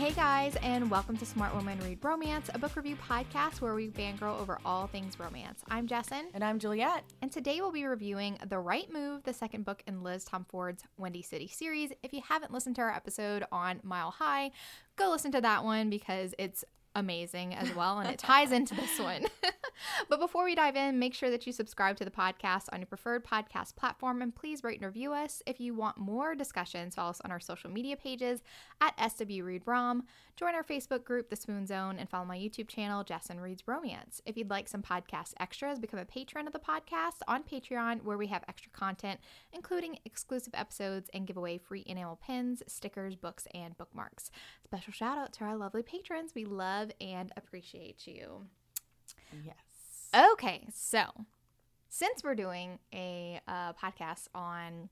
Hey guys, and welcome to Smart Woman Read Romance, a book review podcast where we fangirl over all things romance. I'm Jessin, And I'm Juliette. and today we'll be reviewing The Right Move, the second book in Liz Tomforde's Windy City series. If you haven't listened to our episode on Mile High, go listen to that one because it's amazing as well and it ties into this one. but before we dive in, make sure that you subscribe to the podcast on your preferred podcast platform and please rate and review us. If you want more discussions, follow us on our social media pages at SW Read Rom. Join our Facebook group, The Swoon Zone, and follow my YouTube channel, Jessin Reads Romance. If you'd like some podcast extras, become a patron of the podcast on Patreon, where we have extra content, including exclusive episodes and give away free enamel pins, stickers, books, and bookmarks. Special shout out to our lovely patrons. We love and appreciate you. Yes. Okay, so since we're doing a uh, podcast on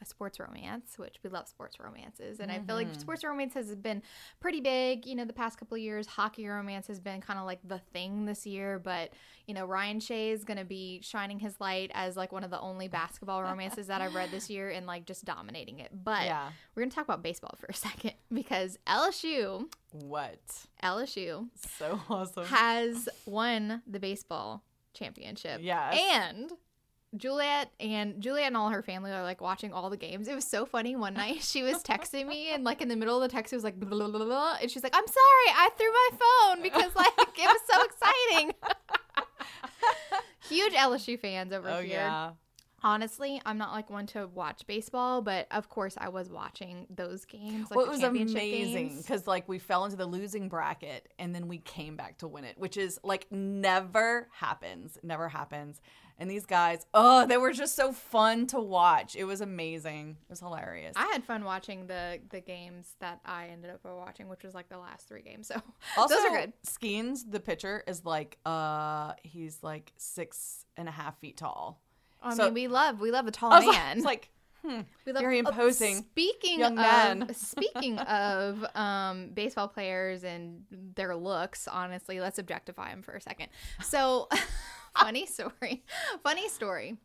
a sports romance, which we love sports romances, and I feel like mm-hmm. sports romance has been pretty big, you know, the past couple of years. Hockey romance has been kind of like the thing this year, but you know, Ryan Shay is going to be shining his light as like one of the only basketball romances that I've read this year and like just dominating it. But Yeah. we're going to talk about baseball for a second because LSU, What? LSU So awesome. has won the baseball championship. Yes. And Juliette and Juliette and all her family are like watching all the games. It was so funny. One night she was texting me and like in the middle of the text it was like blah, blah, blah, blah, and she's like, "I'm sorry, I threw my phone because like it was so exciting." Huge LSU fans over oh here. yeah. Honestly, I'm not like one to watch baseball, but of course I was watching those games. Like well, it was amazing because like we fell into the losing bracket and then we came back to win it, which is like never happens. Never happens. And these guys, oh, they were just so fun to watch. It was amazing. It was hilarious. I had fun watching the the games that I ended up watching, which was like the last three games. So also, those are good. Skenes, the pitcher, is like uh he's like six and a half feet tall. I So- mean, we love we love a tall man. it's like hmm, we love very imposing speaking young of speaking of um, baseball players and their looks, honestly, let's objectify them for a second. So, funny story, funny story.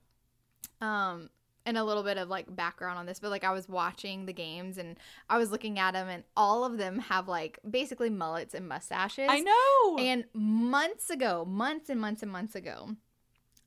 Um, and a little bit of like background on this, but like I was watching the games and I was looking at them, and all of them have like basically mullets and mustaches. I know. And months ago, months and months and months ago,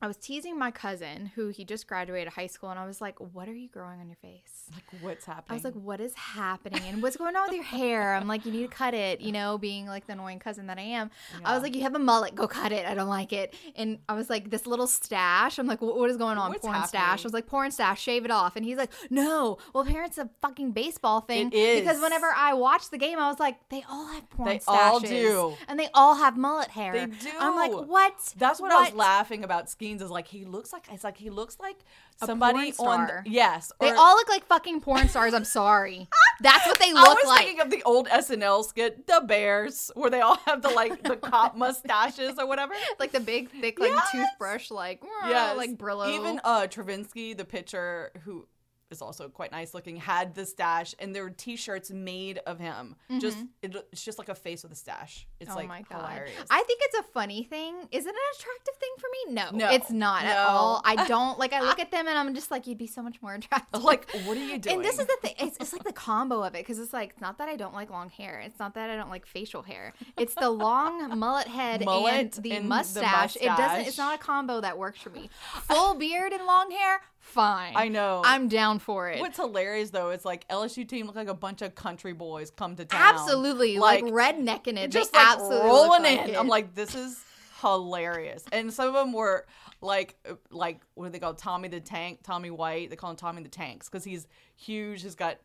I was teasing my cousin who he just graduated high school, and I was like, "What are you growing on your face?" like what's happening? I was like, "What is happening? And what's going on with your hair?" I'm like, "You need to cut it." You know, being like the annoying cousin that I am, I was like, "You have a mullet, go cut it. I don't like it." And I was like, "This little stash." I'm like, "What what is going on? What's porn stash." I was like, "Porn stash, shave it off." And he's like, "No, well, parents a fucking baseball thing." It because whenever I watched the game, I was like, "They all have porn They stashes." all do. and they all have mullet hair. They do. I'm like, what? That's what, I was laughing about. Skenes is like he looks like it's like he looks like A somebody porn on the, yes. They or- all look like fucking porn stars. I'm sorry. That's what they I look was like. thinking of the old SNL skit, The Bears, where they all have the like the cop mustaches or whatever. like the big, thick, like Yes. toothbrush, like Yes. like Brillo. Even uh Travinsky, the pitcher, who is also quite nice looking, had the stash, and there were T-shirts made of him. Just it, it's just like a face with a stash. It's Mm-hmm. oh like my god! hilarious. I think it's a funny thing. Is it an attractive thing for me? No, No. it's not at all. I don't like. I look at them and I'm just like, you'd be so much more attractive. like, what are you doing? And this is the thing. It's, it's like the combo of it because it's like it's not that I don't like long hair. It's not that I don't like facial hair. It's the long mullet head and the and the mustache. It doesn't. It's not a combo that works for me. Full beard and long hair, fine. I know. I'm down for it. What's hilarious though is like LSU team look like a bunch of country boys come to town. Absolutely, like, Like, rednecking it. just they like absolutely rolling in. like. I'm like, this is hilarious. And some of them were like, uh, like what do they call Tommy the Tank? Tommy White. They call him Tommy the Tanks because he's huge. He's got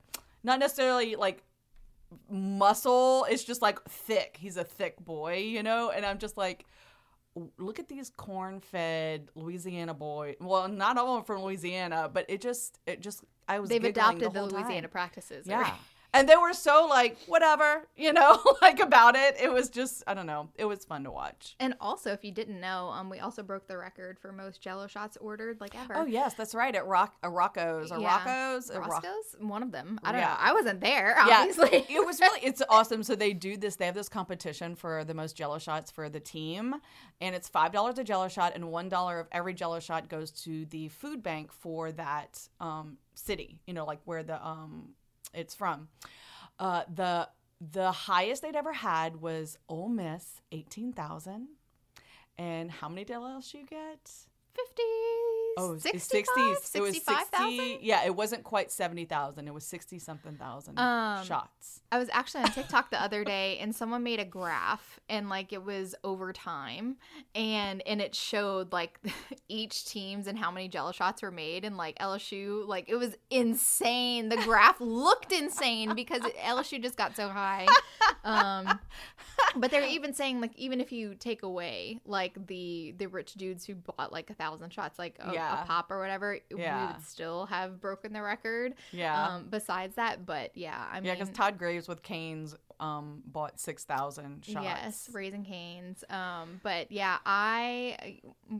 not necessarily like muscle. It's just like thick. He's a thick boy, you know. And I'm just like. Look at these corn-fed Louisiana boys. Well, not all of them from Louisiana, but it just, it just, I was. they've adopted the, whole Louisiana time. practices. Yeah. And they were so like, whatever, you know, like about it. It was just, I don't know. It was fun to watch. And also, if you didn't know, um, we also broke the record for most Jello shots ordered, like ever. Oh, yes, that's right. At Rock, uh, Rocco's or Yeah. Rocco's. Roscoe's, one of them. I don't Yeah. know. I wasn't there, Yeah, obviously. it was really it's awesome. So they do this. They have this competition for the most Jello shots for the team, and it's five dollars a Jello shot, and one dollar of every Jello shot goes to the food bank for that um, city. You know, like where the um, it's from. Uh, the the highest they'd ever had was Ole Miss, 18,000. And how many did LSU get? 50 Oh, 65, it's 60. It was 65,000? 60. Yeah, it wasn't quite 70,000. It was 60 something thousand Um, shots. I was actually on TikTok the other day and someone made a graph and like it was over time and and it showed like each teams and how many jello shots were made and like LSU like it was insane. The graph looked insane because LSU just got so high. Um but they're even saying like even if you take away like the the rich dudes who bought like a thousand shots like a, Yeah. a pop or whatever, we would still have broken the record. Yeah. Um besides that, but yeah, I mean yeah, because Todd Graves with Canes um, bought 6,000 shots. Yes, raising canes. Um, but yeah, I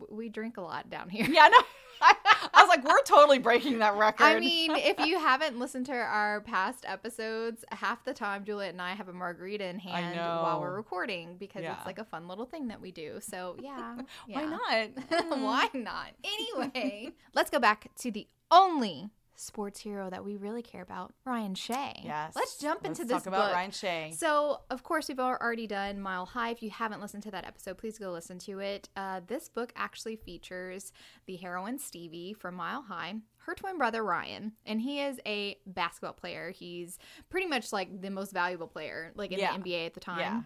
we drink a lot down here. Yeah, no. I, I was like, we're totally breaking that record. I mean, if you haven't listened to our past episodes, half the time Juliette and I have a margarita in hand while we're recording because Yeah. it's like a fun little thing that we do. So yeah, why not? Mm. Why not? Anyway, let's go back to the only sports hero that we really care about, Ryan Shay. Yes. Let's jump Let's into this talk about book. Ryan Shay. So, of course, we've already done Mile High. If you haven't listened to that episode, please go listen to it. Uh, this book actually features the heroine Stevie from Mile High, her twin brother Ryan, and he is a basketball player. He's pretty much like the most valuable player, like in Yeah. the NBA at the time. Yeah.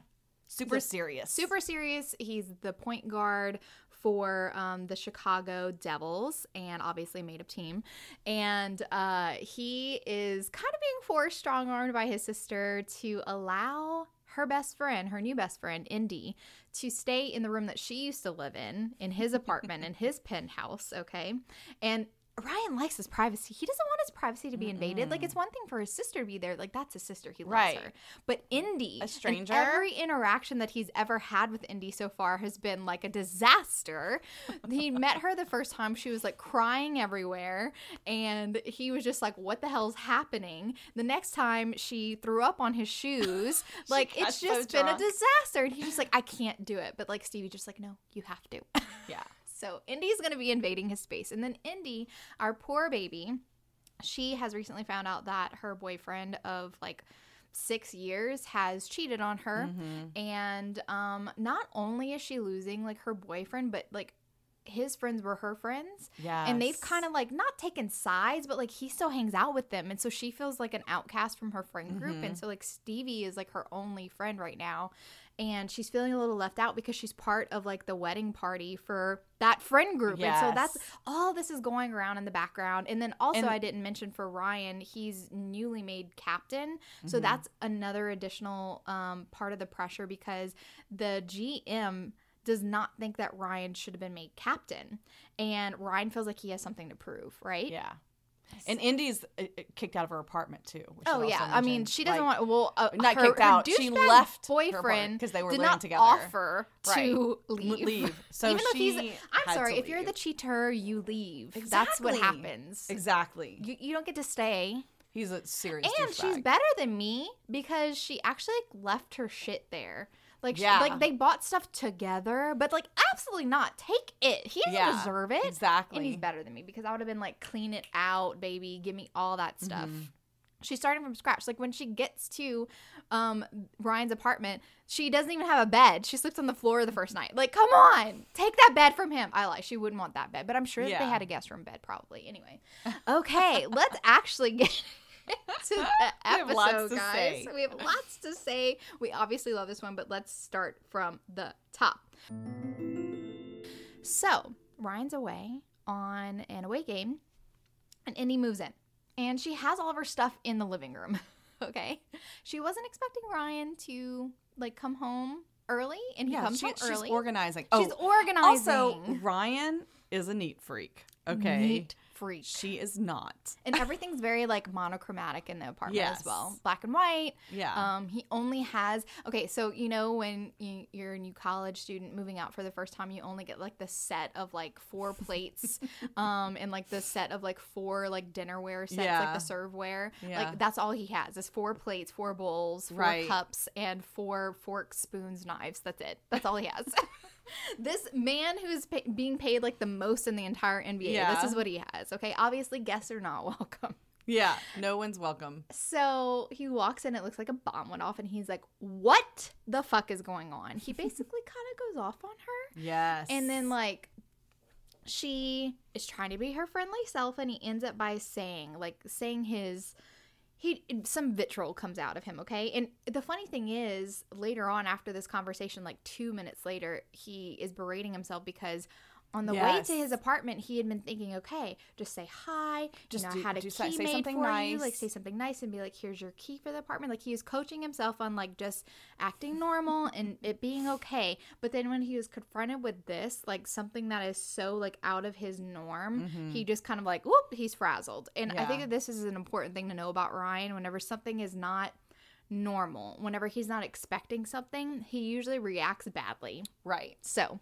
Super serious. Super serious. He's the point guard for um, the Chicago Devils and obviously made up team. And uh, he is kind of being forced, strong armed by his sister to allow her best friend, her new best friend, Indy, to stay in the room that she used to live in, in his apartment, in his penthouse. Okay. And Ryan likes his privacy. He doesn't want his privacy to be invaded. Like it's one thing for his sister to be there. Like that's his sister. He loves Right. her. But Indy, A stranger? every interaction that he's ever had with Indy so far has been like a disaster. he met her the first time. She was like crying everywhere. And he was just like, what the hell's happening? The next time she threw up on his shoes. like it's so just been a disaster. And he's just like, I can't do it. But like Stevie just like, no, you have to. yeah. So Indy's going to be invading his space. And then Indy, our poor baby, she has recently found out that her boyfriend of like six years has cheated on her. Mm-hmm. And um, not only is she losing like her boyfriend, but like his friends were her friends. Yeah. And they've kind of like not taken sides, but like he still hangs out with them. And so she feels like an outcast from her friend group. Mm-hmm. And so like Stevie is like her only friend right now. And she's feeling a little left out because she's part of like the wedding party for that friend group. And so that's all this is going around in the background. And then also, And- I didn't mention for Ryan, he's newly made captain. Mm-hmm. So that's another additional um, part of the pressure because the GM does not think that Ryan should have been made captain. And Ryan feels like he has something to prove, right? Yeah. And Indy's uh, uh, kicked out of her apartment too. Oh yeah, I mean she doesn't Like, want. Well, uh, not her, kicked her out. She left boyfriend 'cause they were did living not together. offer Right. to leave. leave. So Even though he's, I'm sorry, if you're the cheater, you leave. That's what happens. Exactly. You, you don't get to stay. He's a serious And she's better than me because she actually left her shit there. Like, she- like they bought stuff together, but like absolutely not. Take it. He doesn't Yeah, deserve it. exactly. And he's better than me because I would have been like, clean it out, baby. Give me all that stuff. Mm-hmm. She's starting from scratch. Like when she gets to um, Ryan's apartment, she doesn't even have a bed. She sleeps on the floor the first night. Like, come on, take that bed from him. I lie. She wouldn't want that bed, but I'm sure that they had a guest room bed probably. Anyway, okay, let's actually get to the episode, to guys. say. We have lots to say. We obviously love this one, but let's start from the top. So Ryan's away on an away game, and Indy moves in, and she has all of her stuff in the living room. okay, she wasn't expecting Ryan to like come home early, and he yeah, comes she- home she's early. She's organizing. Oh, She's organizing. also Ryan is a neat freak. Okay, Neat freak. she is not. and everything's very like monochromatic in the apartment Yes. as well black and white Yeah. um he only has okay so you know when you, you're a new college student moving out for the first time you only get like the set of like four plates um and like the set of like four like dinnerware sets like the serveware Yeah. like that's all he has is four plates four bowls four Right. cups and four forks spoons knives that's it that's all he has this man who's pa- being paid like the most in the entire NBA. Yeah. This is what he has. Okay, obviously guests are not welcome. Yeah, no one's welcome. So he walks in, it looks like a bomb went off, and he's like, What the fuck is going on? He basically kind of goes off on her. Yes. And then, like, she is trying to be her friendly self, and he ends up by saying, like, saying his. He some vitriol comes out of him, okay? And the funny thing is, later on after this conversation, like two minutes later, he is berating himself because on the way to his apartment, he had been thinking, okay, just say hi. Just you know, do- I had a key say- made something for you. Like nice. say something nice and be like, here's your key for the apartment. Like he was coaching himself on like just acting normal and it being okay. But then when he was confronted with this, like something that is so like out of his norm, he just kind of like, whoop, he's frazzled. And I Mm-hmm. Think that this is an important thing to know about Ryan. Whenever something is not normal, whenever he's not expecting something, he usually reacts badly. right. So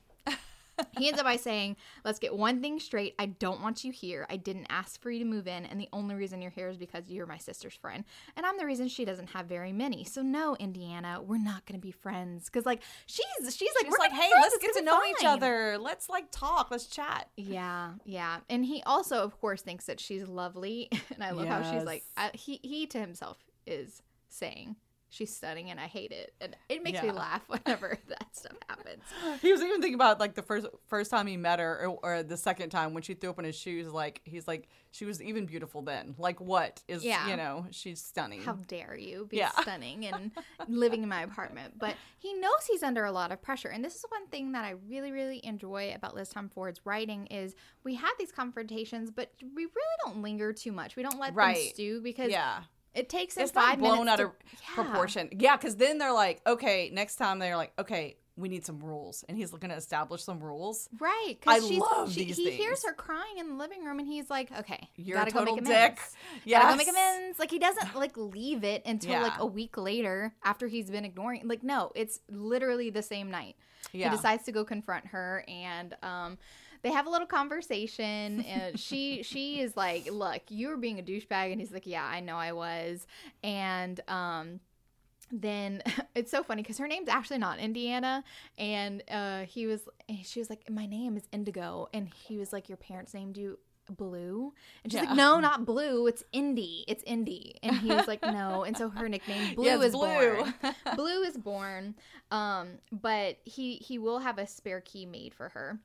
he ends up by saying, Let's get one thing straight. I don't want you here. I didn't ask for you to move in. And the only reason you're here is because you're my sister's friend. And I'm the reason she doesn't have very many. So, no, Indiana, we're not going to be friends. Because, like, she's, she's like, She's we're like, hey, friends. let's It's get to know be each other. Let's like talk. Let's chat. Yeah, yeah. And he also, of course, thinks that she's lovely. And I love how she's like, I, he, he to himself is saying, She's stunning and I hate it. And it makes me laugh whenever that stuff happens. He was even thinking about like the first first time he met her, or, or the second time when she threw open his shoes. Like he's like, she was even beautiful then. Like what is Yeah. you know she's stunning. How dare you be Yeah. stunning and living in my apartment? But he knows he's under a lot of pressure. And this is one thing that I really, really enjoy about Liz Tomforde's writing is we have these confrontations, but we really don't linger too much. We don't let them stew because yeah, it takes them it's five not blown out to- of Yeah. proportion. Yeah, because then they're like, okay, next time they're like, okay, we need some rules, and he's looking to establish some rules. Right. I she's, love she, these He hears her crying in the living room and he's like, okay, You're gotta a go total make dick. amends. Gotta go make amends. Like he doesn't like leave it until like a week later after he's been ignoring. Like no, it's literally the same night. Yeah. He decides to go confront her and um they have a little conversation and she she is like, "Look, you were being a douchebag." And he's like, "Yeah, I know I was." And um then it's so funny because her name's actually not Indiana, and uh, he was, she was like, "My name is Indigo," and he was like, "Your parents named you Blue," and she's Yeah. like, "No, not Blue. It's Indy. It's Indy." And he was like, "No," and so her nickname Blue Yes, is Blue. born. Blue is born, um, but he he will have a spare key made for her.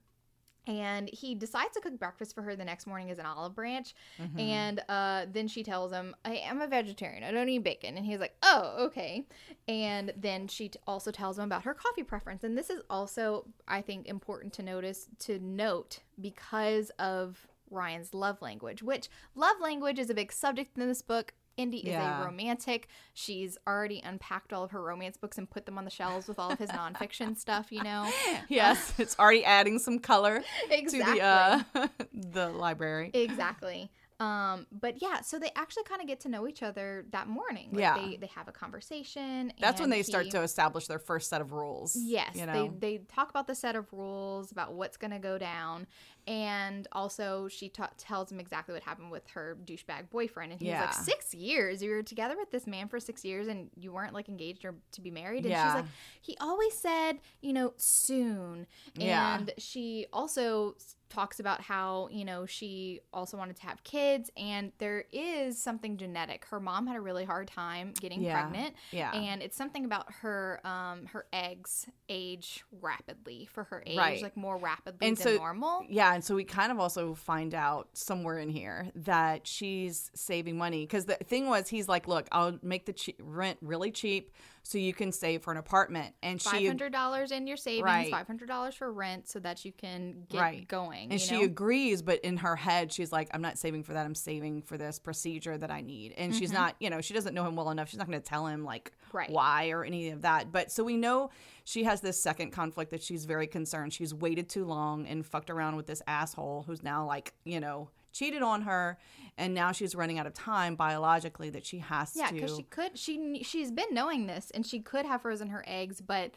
And he decides to cook breakfast for her the next morning as an olive branch. Mm-hmm. And uh, then she tells him, I am a vegetarian. I don't eat bacon. And he's like, oh, okay. And then she t- also tells him about her coffee preference. And this is also, I think, important to notice, to note because of Ryan's love language, which love language is a big subject in this book. Indy is Yeah. a romantic. She's already unpacked all of her romance books and put them on the shelves with all of his nonfiction stuff, you know? yes, it's already adding some color Exactly. to the uh the library. Exactly. Um, but yeah, so they actually kind of get to know each other that morning. Like Yeah. they they have a conversation. That's when they start to establish their first set of rules. Yes, you know. they they talk about the set of rules about what's going to go down, and also she ta- tells him exactly what happened with her douchebag boyfriend, and he's Yeah. like, six years. You were together with this man for six years, and you weren't like engaged or to be married. And Yeah. she's like, he always said, you know, soon. Yeah. And she also talks about how you know she also wanted to have kids, and there is something genetic. Her mom had a really hard time getting Yeah. pregnant. Yeah. And it's something about her um her eggs age rapidly for her age, Right. like more rapidly And than so- normal. Yeah, and so we kind of also find out somewhere in here that she's saving money. Because the thing was he's like, "Look, I'll make the che- rent really cheap so you can save for an apartment." And she five hundred dollars in your savings, Right. five hundred dollars for rent, so that you can get Right. going. and she know? agrees, but in her head, she's like, "I'm not saving for that. I'm saving for this procedure that I need." And she's not, you know, she doesn't know him well enough. She's not going to tell him like Mm-hmm. Right. why or any of that. But so we know she has this second conflict that she's very concerned. She's waited too long and fucked around with this asshole who's now like, you know, cheated on her, and now she's running out of time biologically that she has to yeah, because she could she she's been knowing this, and she could have frozen her eggs, but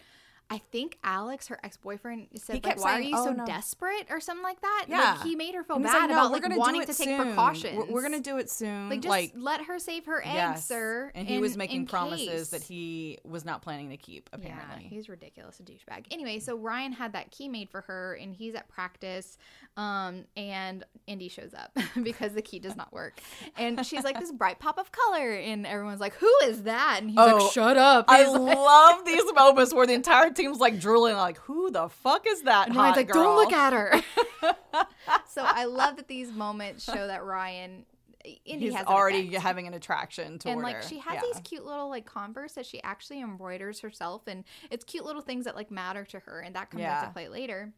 I think Alex, her ex boyfriend, said He like, "Why saying, are you "Oh, so no." desperate?" or something like that. Yeah. like, he made her feel bad like, "No, about like wanting to take soon. precautions. We're, we're gonna do it soon. like just like let her save her eggs, yes. sir. And he in- was making promises case. that he was not planning to keep. Apparently, Yeah, he's ridiculous, a douchebag. Anyway, so Ryan had that key made for her, and he's at practice, um, and Indy shows up because the key does not work, and she's like this bright pop of color, and everyone's like, "Who is that?" And he's Oh, like, "Shut up!" I He's like- love these moments where the entire team's like drooling, like, "Who the fuck is that?" And hot Ryan's like, girl? "Don't look at her." so I love that these moments show that Ryan, Indy He's has an already effect. having an attraction toward and like she has Yeah. these cute little like converse that she actually embroiders herself and it's cute little things that like matter to her and that comes Yeah. into play later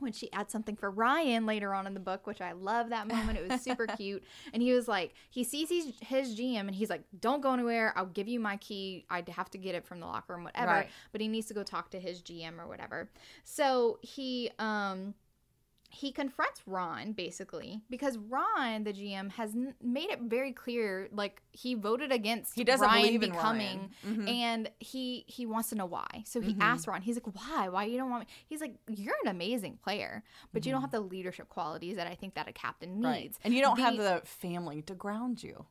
when she adds something for Ryan later on in the book, which I love that moment. It was super cute. And he was like, he sees his, his GM and he's like, don't go anywhere. I'll give you my key. I'd have to get it from the locker room, whatever. Right. But he needs to go talk to his GM or whatever. So he, um, he confronts Ron basically because Ron, the GM, has n- made it very clear, like he voted against He doesn't Ryan believe in becoming, Ryan. Mhm. and he he wants to know why. So he Mhm. asks Ron. He's like, "Why? Why you don't want me?" He's like, "You're an amazing player, but you don't have the leadership qualities that I think that a captain Mm-hmm. Right. needs." And you don't have The- the family to ground you.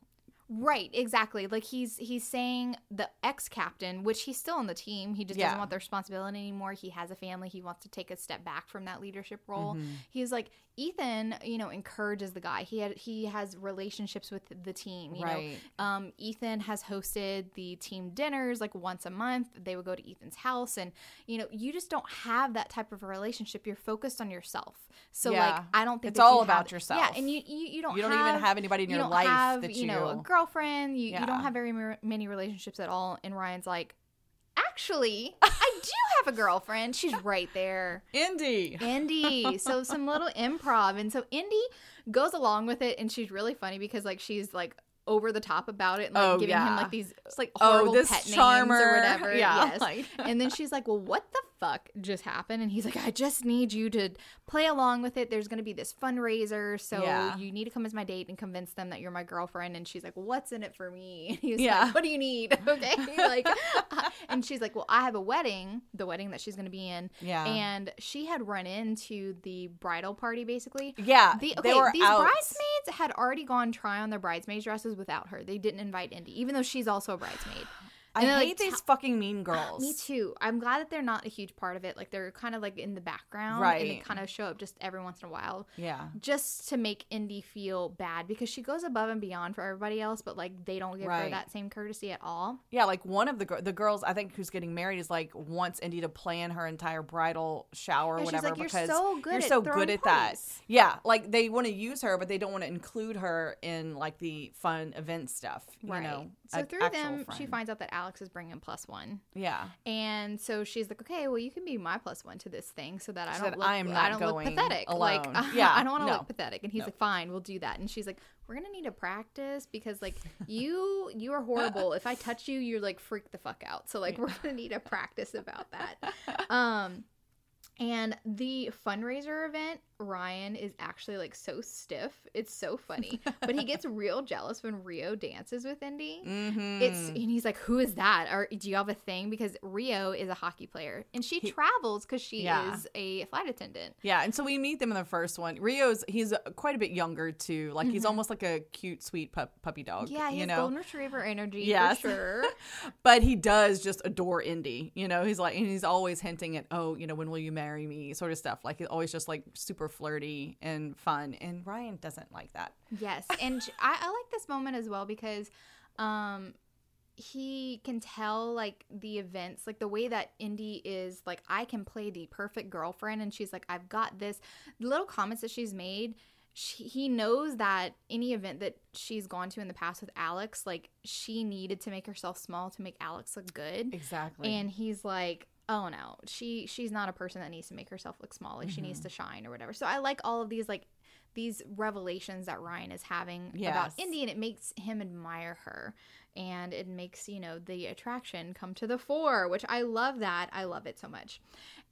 Right, exactly. Like he's he's saying the ex captain, which he's still on the team. He just Yeah. doesn't want the responsibility anymore. He has a family. He wants to take a step back from that leadership role. Mm-hmm. He's like Ethan, you know, encourages the guy. He had he has relationships with the team. You Right. know, um, Ethan has hosted the team dinners like once a month. They would go to Ethan's house, and you know, you just don't have that type of a relationship. You're focused on yourself. So like, I don't think It's that you all have- about yourself. Yeah, and you you, you don't You don't have, even have anybody in you your life have, that you know a girlfriend. You, you don't have very many relationships at all. And Ryan's like, actually, I do you have a girlfriend. She's right there. Indy. Indy. So some little improv. And so Indy goes along with it and she's really funny because like she's like over the top about it and like Oh, giving him yeah. like these like Oh, horrible this pet names or whatever. Yeah, Yes. like- and then she's like, Well, what the fuck just happened? And he's like, I just need you to play along with it. There's gonna be this fundraiser, so Yeah. you need to come as my date and convince them that you're my girlfriend. And she's like, well, What's in it for me? And he's Yeah. like, What do you need? Okay. like and she's like, Well, I have a wedding, the wedding that she's gonna be in. Yeah. And she had run into the bridal party basically. Yeah. The, okay, these out. bridesmaids had already gone try on their bridesmaids dresses without her. They didn't invite Indy, even though she's also a bridesmaid. I hate like, these fucking mean ah, girls. Me too. I'm glad that they're not a huge part of it. Like they're kind of like in the background, right? and they kind of show up just every once in a while, Yeah. just to make Indy feel bad because she goes above and beyond for everybody else, but like they don't give her that same courtesy at all. Yeah, like one of the the girls I think who's getting married is like wants Indy to plan her entire bridal shower or Yeah, she's whatever like, "You're because so good you're at so good at that. Yeah, like they want to use her, but they don't want to include her in like the fun event stuff. You know, so through them, she finds out that Alex is bringing plus one. Yeah, And so she's like, okay, well, you can be my plus one to this thing, so that I don't that look, I am I don't look pathetic. Like. Yeah, I don't want to no. look pathetic. And he's No. like, fine, we'll do that. And she's like, we're gonna need to practice because like you, you are horrible. if I touch you, you're like freak the fuck out. So like, we're gonna need to practice about that. Um, and the fundraiser event, Ryan is actually like so stiff. It's so funny, but he gets real jealous when Rio dances with Indy. mm-hmm. It's and he's like, "Who is that? Or do you have a thing?" Because Rio is a hockey player, and she travels because she Yeah. is a flight attendant. yeah, and so we meet them in the first one. Rio's he's quite a bit younger too. Like he's almost like a cute, sweet pup, puppy dog. Mm-hmm. Yeah, he you know. golden retriever energy Yes. for sure. but he does just adore Indy. You know, he's like, and he's always hinting at, oh, you know, when will you marry me, sort of stuff. Like, he's always just like super flirty and fun. And Ryan doesn't like that. yes, and I, I like this moment as well because, um, he can tell like the events, like the way that Indy is like, I can play the perfect girlfriend, and she's like, I've got this. The little comments that she's made. She, he knows that any event that she's gone to in the past with Alex, like she needed to make herself small to make Alex look good. Exactly. and he's like oh no she she's not a person that needs to make herself look small like she Mm-hmm. needs to shine or whatever. So i like all of these like these revelations that ryan is having about indy and it makes him admire her and it makes you know the attraction come to the fore which i love that. I love it so much.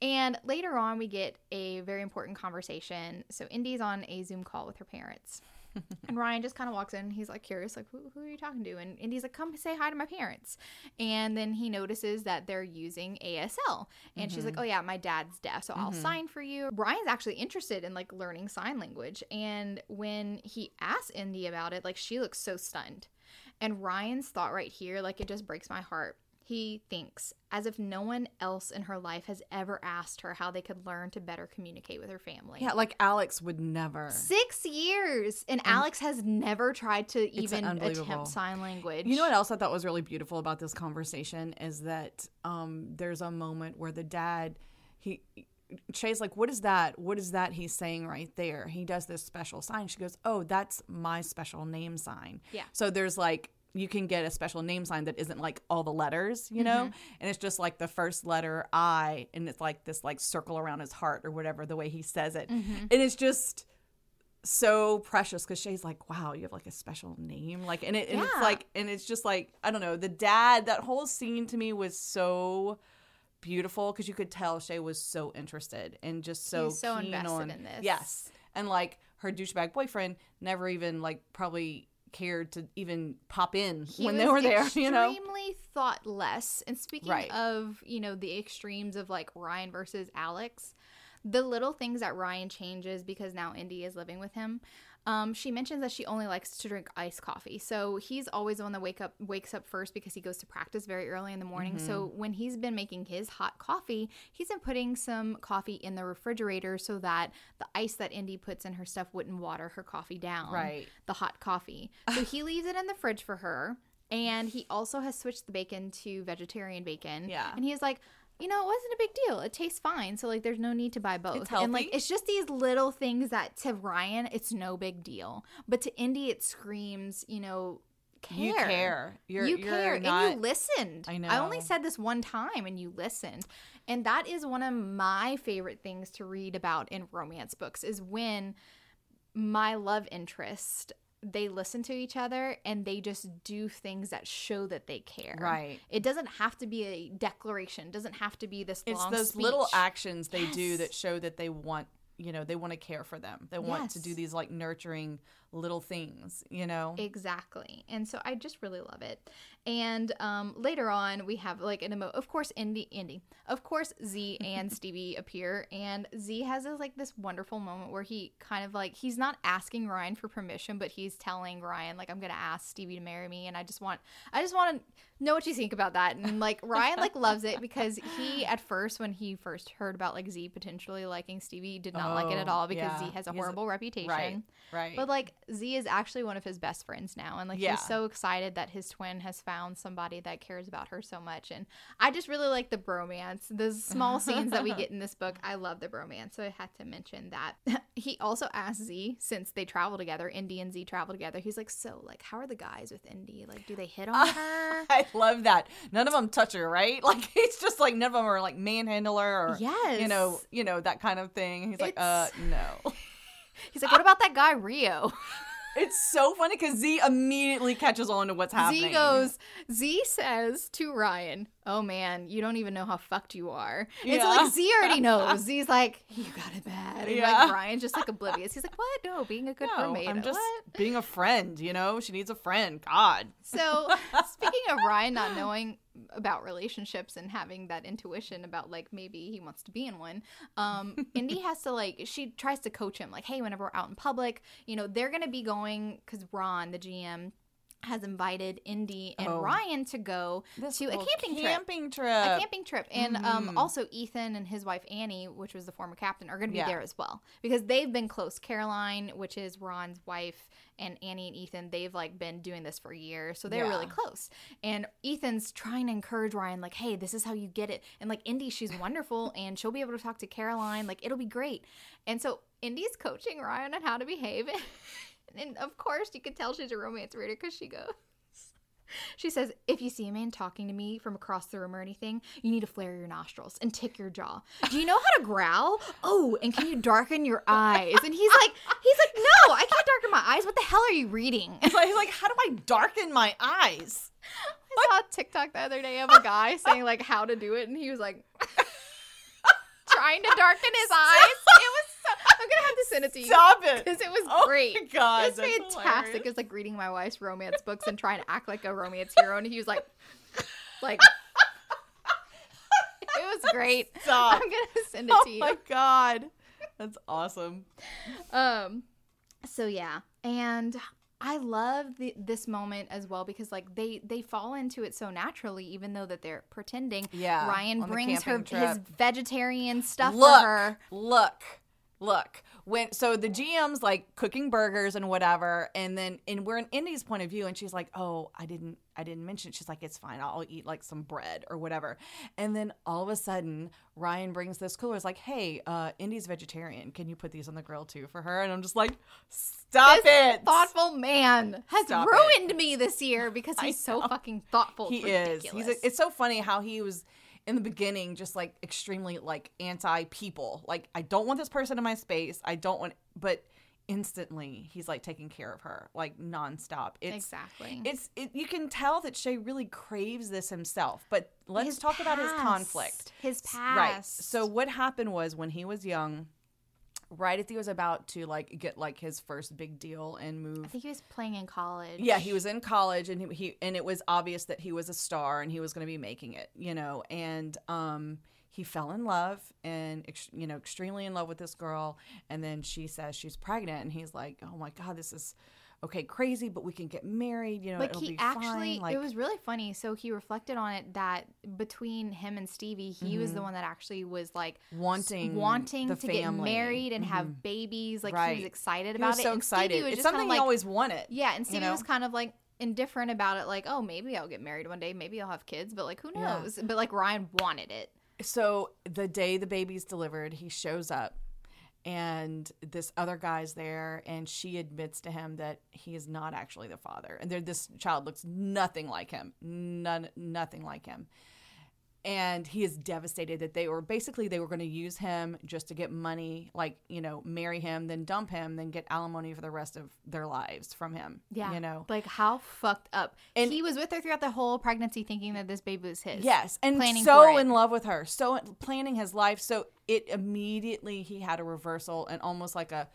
And later on we get a very important conversation. So indy's on a zoom call with her parents and Ryan just kind of walks in. And he's like curious, like who, who are you talking to? And Indy's like, come say hi to my parents. And then he notices that they're using ASL, and she's like, mm-hmm. oh yeah, my dad's deaf, so I'll mm-hmm. sign for you. Ryan's actually interested in like learning sign language, and when he asks Indy about it, like she looks so stunned. And Ryan's thought right here, like it just breaks my heart. He thinks as if no one else in her life has ever asked her how they could learn to better communicate with her family. Yeah, like Alex would never. Six years, and Alex has never tried to even attempt sign language. You know what else I thought was really beautiful about this conversation is that um, there's a moment where the dad, he, Shay's like, "What is that? What is that he's saying right there?" He does this special sign. She goes, "Oh, that's my special name sign." Yeah. So there's like you can get a special name sign that isn't like all the letters, you know, mm-hmm. and it's just like the first letter I, and it's like this like circle around his heart or whatever the way he says it, mm-hmm. and it's just so precious because Shay's like, wow, you have like a special name, like, and it, and it's like, and it's just like, I don't know, the dad. That whole scene to me was so beautiful because you could tell Shay was so interested and just so He's so keen invested on in this. Yes, and like her douchebag boyfriend never even like probably cared to even pop in He when they were there. You know, extremely thoughtless. And speaking Right. of, you know, the extremes of like Ryan versus Alex, the little things that Ryan changes because now Indy is living with him. Um, she mentions that she only likes to drink iced coffee. So he's always the one that wake up wakes up first because he goes to practice very early in the morning. Mm-hmm. So when he's been making his hot coffee, he's been putting some coffee in the refrigerator so that the ice that Indy puts in her stuff wouldn't water her coffee down Right. the hot coffee. So he leaves it in the fridge for her. And he also has switched the bacon to vegetarian bacon. Yeah. And he's like, you know, it wasn't a big deal. It tastes fine. So like there's no need to buy both. And like it's just these little things that to Ryan it's no big deal. But to Indy it screams, you know, care. you care. You're, you you're care Not, and you listened. I know. I only said this one time and you listened. And that is one of my favorite things to read about in romance books is when my love interest they listen to each other and they just do things that show that they care. Right. It doesn't have to be a declaration. It doesn't have to be this it's those speech. little actions they do that show that they want you know they want to care for them they want to do these like nurturing little things you know Exactly. And so I just really love it. And um, later on, we have like an emo. Of course, Indy, Indy. Of course, Z and Stevie appear, and Z has this like this wonderful moment where he kind of like he's not asking Ryan for permission, but he's telling Ryan like I'm gonna ask Stevie to marry me, and I just want I just want to know what you think about that. And like Ryan like loves it because he at first when he first heard about like Z potentially liking Stevie did not like it at Oh, all because yeah. Z has a horrible reputation. right right But like Z is actually one of his best friends now, and like Yeah. he's so excited that his twin has found somebody that cares about her so much. And I just really like the bromance, the small scenes that we get in this book. I love the bromance, so I had to mention that. he also asked Z since they travel together, Indy and Z travel together. He's like, so like, how are the guys with Indy? Like, do they hit on her? I love that. None of them touch her, right? Like it's just like none of them are like manhandle her or Yes. you know, you know that kind of thing. He's like, uh, no. He's like, what about that guy Rio? It's so funny because Z immediately catches on to what's happening. Z goes, Z says to Ryan, Oh man, you don't even know how fucked you are. Yeah. like Z already knows. Z's like, You got it bad. And Yeah. like Ryan's just like oblivious. He's like, What? No, being a good No, roommate. I'm just What? being a friend, you know? She needs a friend. God. So speaking of Ryan not knowing about relationships and having that intuition about like maybe he wants to be in one, um, Indy has to like she tries to coach him like, hey, whenever we're out in public, you know, they're gonna be going because Ron, the GM, has invited Indy and Oh. Ryan to go to a little camping trip. camping trip. a camping trip and um, Mhm. also ethan and his wife annie which was the former captain are going to be Yeah. there as well because they've been close caroline which is ron's wife and annie and ethan they've like been doing this for years so they're really close and ethan's trying to encourage ryan like hey this is how you get it and like indy she's wonderful and she'll be able to talk to caroline like it'll be great and so indy's coaching ryan on how to behave and of course you can tell she's a romance reader because she goes she says, if you see a man talking to me from across the room or anything, you need to flare your nostrils and tick your jaw. Do you know how to growl? Oh, and can you darken your eyes? And he's like, he's like, no, I can't darken my eyes. What the hell are you reading? He's like, he's like, how do I darken my eyes? I saw a TikTok the other day of a guy saying like how to do it, and he was like trying to darken his eyes. It was I'm gonna have to send it to you. Stop it. Because it was great. Oh great. my God, It was fantastic. It's like reading my wife's romance books and trying to act like a romance hero. And he was like, like, it was great. Stop. I'm going to send it Oh to you. Oh my god. That's awesome. Um, so yeah, and I love the, this moment as well because like they they fall into it so naturally, even though that they're pretending. Yeah, Ryan brings her camping his vegetarian stuff look, for her. look, look. When so the GM's like cooking burgers and whatever, and then and we're in Indy's point of view, and she's like, "Oh, I didn't, I didn't mention." it." She's like, "It's fine. I'll eat like some bread or whatever." And then all of a sudden, Ryan brings this cooler. It's like, "Hey, uh, Indy's vegetarian. Can you put these on the grill too for her?" And I'm just like, "Stop This it!" thoughtful man has Stop it. ruined me this year because he's so fucking thoughtful. he It's is he's a, it's so funny how he was in the beginning just like extremely like anti people like i don't want this person in my space. I don't want but instantly he's like taking care of her like nonstop. It's exactly. it's it, you can tell that shay really craves this himself but let's His talk about his conflict. His past. right. So what happened was when he was young right as he was about to like get like his first big deal and move I think he was playing in college. yeah, he was in college and he, he and it was obvious that he was a star and he was going to be making it, you know, and um he fell in love and you know extremely in love with this girl and then she says she's pregnant and he's like, "Oh my god, this is okay, crazy, but we can get married, you know, like it'll he be actually fine." Like it was really funny so he reflected on it that between him and stevie he was the one that actually was like Mm-hmm. wanting wanting to get married and Mhm. have babies like he was excited he about was it so and excited. Stevie was It's something like, he always wanted. yeah and stevie know? was kind of like indifferent about it like oh maybe i'll get married one day maybe i'll have kids but like who Yeah. knows but like ryan wanted it so the day the baby's delivered, he shows up and this other guy's there and she admits to him that he is not actually the father. And this child looks nothing like him. None nothing like him. And he is devastated that they were basically they were going to use him just to get money, like, you know, marry him, then dump him, then get alimony for the rest of their lives from him. yeah You know. like how fucked up And- he was with her throughout the whole pregnancy thinking that this baby was his Yes, and planning so in love with her, so planning his life. So it immediately he had a reversal and almost like a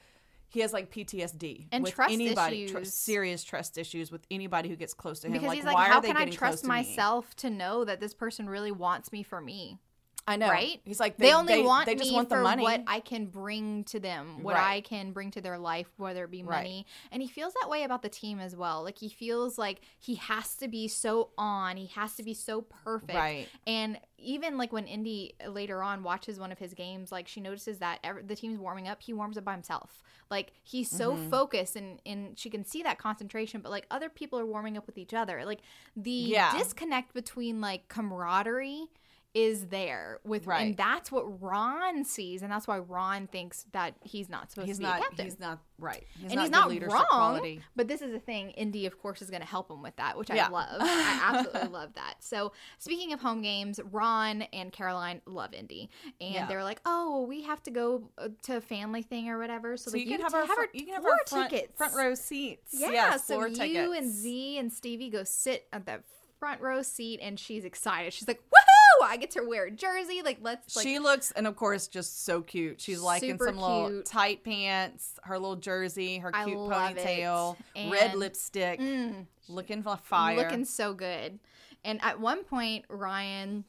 he has like PTSD And with trust anybody, tr- issues. serious trust issues with anybody who gets close to him. because like, he's like why how are they can i trust to myself to know that this person really wants me for me I know, right? He's like they, only want they just me want the for money. what I can bring to them, what Right. I can bring to their life, whether it be Right. money. And he feels that way about the team as well. Like he feels like he has to be so on, he has to be so perfect. Right. And even like when Indy later on watches one of his games, like she notices that ev the team's warming up, he warms up by himself. Like he's so Mm-hmm. focused and and she can see that concentration, but like other people are warming up with each other. Like the Yeah. disconnect between like camaraderie is there with Right. and that's what Ron sees and that's why Ron thinks that he's not supposed he's to be not. a captain. He's not right. He's and he's not wrong, quality. but this is the thing. Indy, of course, is going to help him with that, which Yeah. I love. I absolutely love that. So, speaking of home games, Ron and Caroline love Indy, and Yeah. they're like, "Oh, well, we have to go uh, to a family thing or whatever." So, So like, you can t- have our, fr- our you can have our front, tickets, front row seats. Yeah, yes, so you tickets. and Z and Stevie go sit at that front row seat, and she's excited. She's like, "Woohoo! I get to wear a jersey! Like, let's like." she looks, and of course, just so cute. She's like in some little tight pants, her little jersey, her cute ponytail, red lipstick, Mm. looking for fire. looking so good. And at one point, Ryan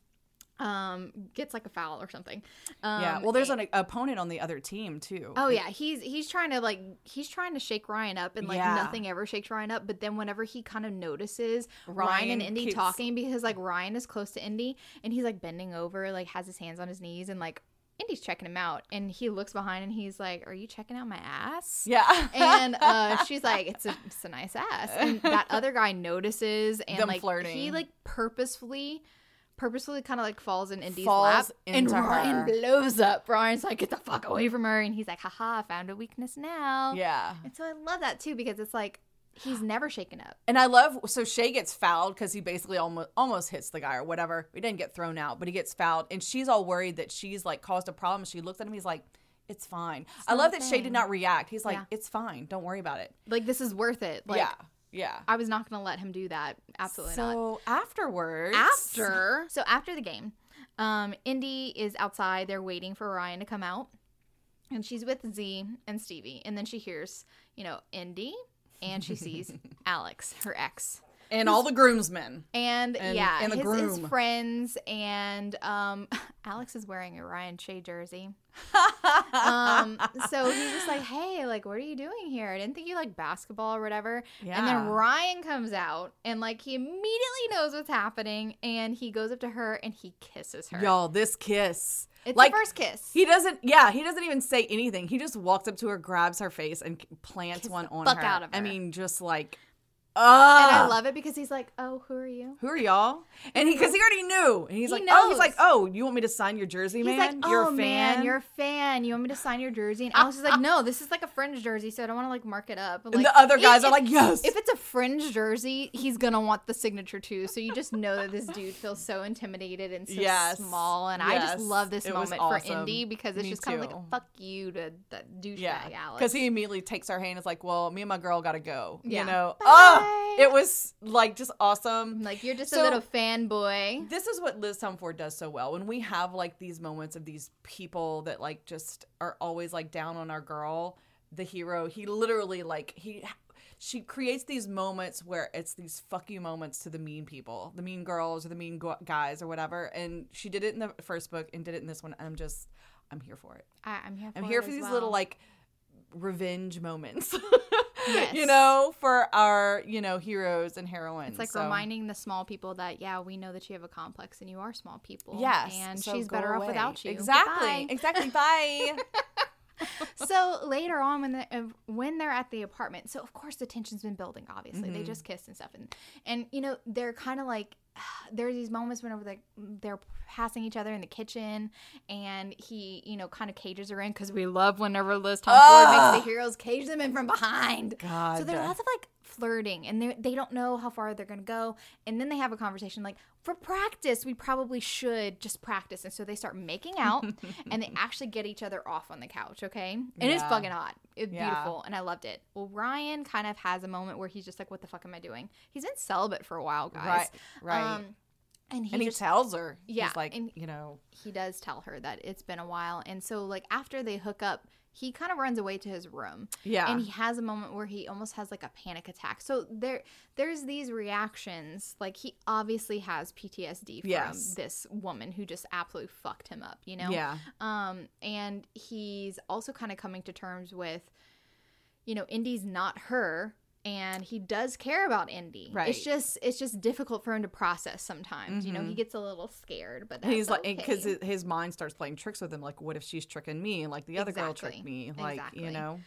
um gets like a foul or something. Um, yeah. Well, there's and- an opponent on the other team too. Oh yeah, he's he's trying to like he's trying to shake Ryan up and like Yeah. nothing ever shakes Ryan up. But then whenever he kind of notices Ryan, Ryan and Indy keeps- talking because like Ryan is close to Indy and he's like bending over, like has his hands on his knees and like Indy's checking him out and he looks behind and he's like, "Are you checking out my ass?" Yeah. and uh, she's like, "It's a, it's a nice ass." And that other guy notices and Them like flirting. he like purposefully, purposefully kind of like falls in Indy's Falls lap, and Ryan her. blows up. Ryan's like, "Get the fuck away from her!" And he's like, "Haha, I found a weakness now." yeah. And so I love that too because it's like he's never shaken up. And I love so Shay gets fouled because he basically almost almost hits the guy or whatever. He didn't get thrown out, but he gets fouled, and she's all worried that she's like caused a problem. She looks at him, he's like, "It's fine." I love that Shay did not react. He's like, Yeah. "It's fine. Don't worry about it." Like this is worth it. Like yeah, yeah. I was not gonna let him do that. Absolutely not. so afterwards, after so after the game um indy is outside they're waiting for ryan to come out and she's with Z and Stevie, and then she hears, you know, Indy, and she sees Alex, her ex. And all the groomsmen. And, And- yeah, and the his, his friends, and um, Alex is wearing a Ryan Shay jersey. Um, so he's just like, "Hey, like, what are you doing here? I didn't think you like basketball or whatever." Yeah. And then Ryan comes out, and like he immediately knows what's happening, and he goes up to her and he kisses her. Y'all, this kiss. it's like the first kiss. he doesn't yeah, he doesn't even say anything. He just walks up to her, grabs her face, and plants Kiss one the on fuck her. out of I mean, just like and ah. I love it because he's like, "Oh, who are you?" who are y'all? And he, because he already knew, and he's He like, oh, he's knows. like, oh, you want me to sign your jersey, He's man? like, "Oh You're a fan. man, you're a fan. You want me to sign your jersey?" And Alex is like, "No, this is like a fringe jersey, so I don't want to like mark it up." But, and the other guys if- are like, yes. if it's a fringe jersey, he's gonna want the signature too. So you just know that this dude feels so intimidated and so Yes. small. And I just love this It moment for awesome. Indy because it's Me just kind of like fuck you to that douchebag yeah, Alex. because he immediately takes her hand. and is like, well, me and my girl gotta go. Yeah. You know, Bye. oh, it was like just awesome. like you're just a little fanboy. This is what Liz Tomforde does so well. When we have like these moments of these people that like just are always like down on our girl, the hero, he literally like he she creates these moments where it's these fuck you moments to the mean people, the mean girls or the mean gu- guys or whatever. And she did it in the first book and did it in this one. I'm just I'm here for it. I, I'm here. For I'm here for these well. little like revenge moments. Yes. You know, for our, you know, heroes and heroines. It's like So- reminding the small people that yeah, we know that you have a complex and you are small people. Yes. and so she's better off without you. Exactly. Goodbye. Exactly. Bye. So later on when they, uh, when they're at the apartment so of course the tension's been building obviously Mm-hmm. they just kissed and stuff and and you know they're kind of like there's these moments whenever they they're passing each other in the kitchen and he you know kind of cages her in because we love whenever Liz Tomforde makes the heroes cage them in from behind God. so there's lots of like flirting and they they don't know how far they're gonna go and then they have a conversation like for practice we probably should just practice and so they start making out and they actually get each other off on the couch okay and it's fucking hot it's Yeah. beautiful and i loved it well ryan kind of has a moment where he's just like what the fuck am i doing he's been celibate for a while guys Right. Right. um, and he and he just tells her. Yeah, He's like, and- you know, he does tell her that it's been a while and so like after they hook up he kind of runs away to his room yeah. and he has a moment where he almost has like a panic attack so there there's these reactions like he obviously has ptsd from Yes. this woman who just absolutely fucked him up you know yeah. um and he's also kind of coming to terms with you know indy's not her and he does care about indy Right. it's just it's just difficult for him to process sometimes you know he mm-hmm. gets a little scared but that's he's like, because his, his mind starts playing tricks with him. Like, what if she's tricking me? Like the other girl tricked me. Like, Exactly. you know,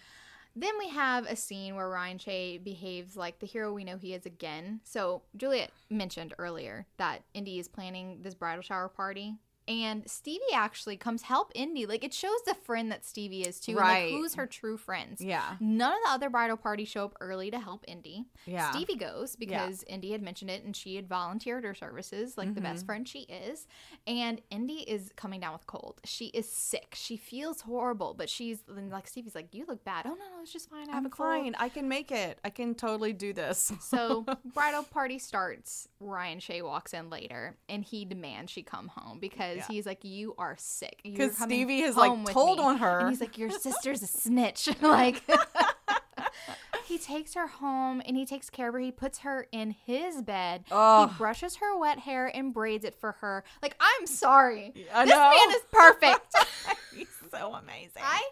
Then we have a scene where Ryan Shay behaves like the hero we know he is again. So Juliette mentioned earlier that Indy is planning this bridal shower party. And Stevie actually comes help Indy. Like it shows the friend that Stevie is too. Right. like who's her true friends. yeah. None of the other bridal party show up early to help Indy. Yeah. Stevie goes because Indy had mentioned it and she had volunteered her services like the Mm-hmm. best friend she is. And Indy is coming down with cold. She is sick. She feels horrible, but she's like Stevie's like, "You look bad." Oh no, no, it's just fine. I have I'm fine. I can make it. I can totally do this. So bridal party starts. Ryan Shay walks in later, and he demands she come home because Yeah. he's like, "You are sick." Because Stevie has like told me." on her. And he's like, Your sister's a snitch. like he takes her home and he takes care of her. He puts her in his bed. Ugh. He brushes her wet hair and braids it for her. Like, I'm sorry. I this know. man is perfect. he's so amazing. I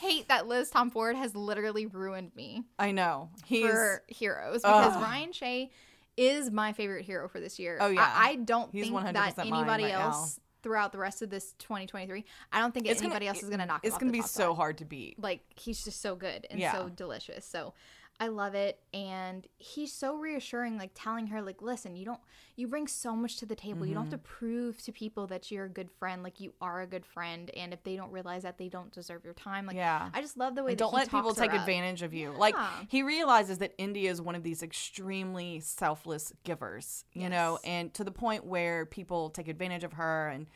hate that Liz Tomforde has literally ruined me I know. He's for heroes because Ugh. Ryan Shay is my favorite hero for this year. Oh, yeah. I, I don't He's think that anybody right else throughout the rest of this 2023, I don't think It's gonna- anybody else is going to knock him it's gonna be so hard to beat. like he's just so good and Yeah. so delicious so i love it and he's so reassuring like telling her like listen you don't you bring so much to the table you don't have to Mm-hmm. prove to people that you're a good friend like you are a good friend and if they don't realize that they don't deserve your time like Yeah. i just love the way And that don't let people take up. advantage of you. Like he realizes that India is one of these extremely selfless givers, you know, and to the point where people take advantage of her and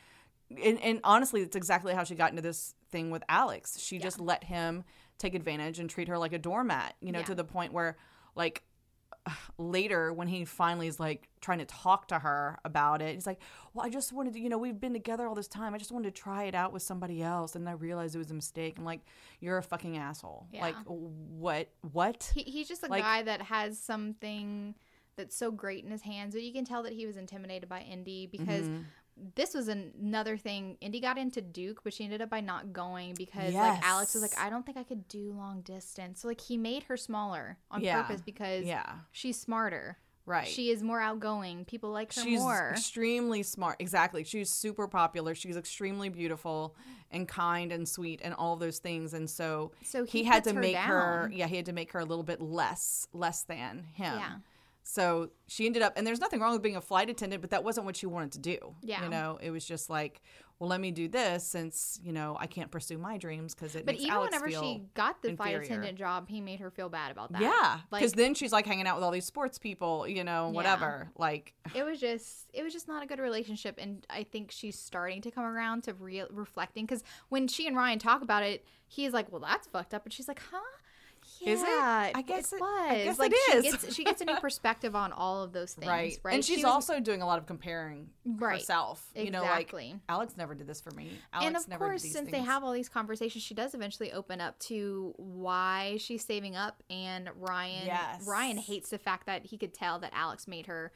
and, and honestly, it's exactly how she got into this thing with Alex. She just let him take advantage and treat her like a doormat, you know, Yeah. to the point where like later when he finally is like trying to talk to her about it, he's like, "Well, I just wanted to, you know, we've been together all this time. I just wanted to try it out with somebody else, and I realized it was a mistake." I'm like, "You're a fucking asshole. Yeah. Like, what? What? He, he's just a Like- guy that has something that's so great in his hands. But you can tell that he was intimidated by Indy because Mm-hmm. This was an- another thing. Indy got into Duke, but she ended up by not going because like Alex was like, I don't think I could do long distance. So like he made her smaller on Yeah. purpose because Yeah, she's smarter. right. She is more outgoing. People like her She's more. extremely smart. Exactly. She's super popular. She's extremely beautiful and kind and sweet and all those things. And so, So he had to her make her, yeah, he had to make her a little bit less, less than him. Yeah. So she ended up, and there's nothing wrong with being a flight attendant, but that wasn't what she wanted to do. Yeah. You know, it was just like, well, let me do this since, you know, I can't pursue my dreams because it but even Alex whenever she got the flight attendant job, he made her feel bad about that. Yeah. like Because then she's like hanging out with all these sports people, you know, Yeah. whatever. Like, it was just it was just not a good relationship and i think she's starting to come around to real reflecting because when she and ryan talk about it he's like well that's fucked up and she's like huh yeah, Is it? I guess it- was. I guess like it she is. gets she gets a new perspective on all of those things, right? right. And she's She was- also doing a lot of comparing Right. herself. You know, like Exactly. Alex never did this for me. Alex and of never course, since they have all these conversations, she does eventually open up to why she's saving up. And Ryan, Yes. Ryan hates the fact that he could tell that Alex made her.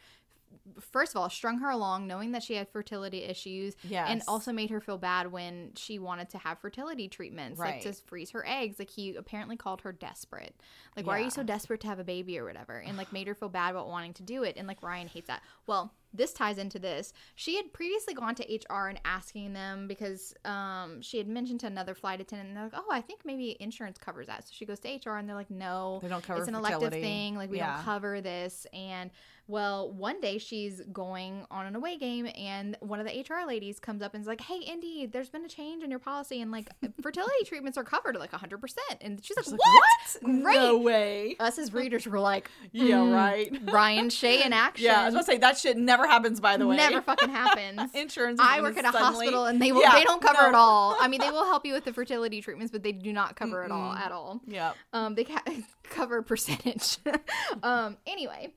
First of all, strung her along, knowing that she had fertility issues, and also made her feel bad when she wanted to have fertility treatments, like to freeze her eggs. Like he apparently called her desperate. Like, why are you so desperate to have a baby or whatever? And like made her feel bad about wanting to do it. And like Ryan hates that. Well, this ties into this. She had previously gone to HR and asking them because um, she had mentioned to another flight attendant, and they're like, "Oh, I think maybe insurance covers that." So she goes to HR, and they're like, "No, They don't cover It's an elective thing. Like we Yeah. don't cover this." And well, one day she's going on an away game, and one of the HR ladies comes up and is like, "Hey, Indy, there's been a change in your policy, and like fertility treatments are covered like 100." percent And she's like, She's like, "What? Great." No way. Us as readers were like, Yeah, "Mm, right. Ryan Shay in action. Yeah, I was gonna say that shit never happens. By the way, Never fucking happens. Insurance. I work at a suddenly- hospital and they will, Yeah, they don't cover no. it all. I mean, they will help you with the fertility treatments, but they do not cover it all at all. Yeah. Um, they ca- cover percentage. um, anyway,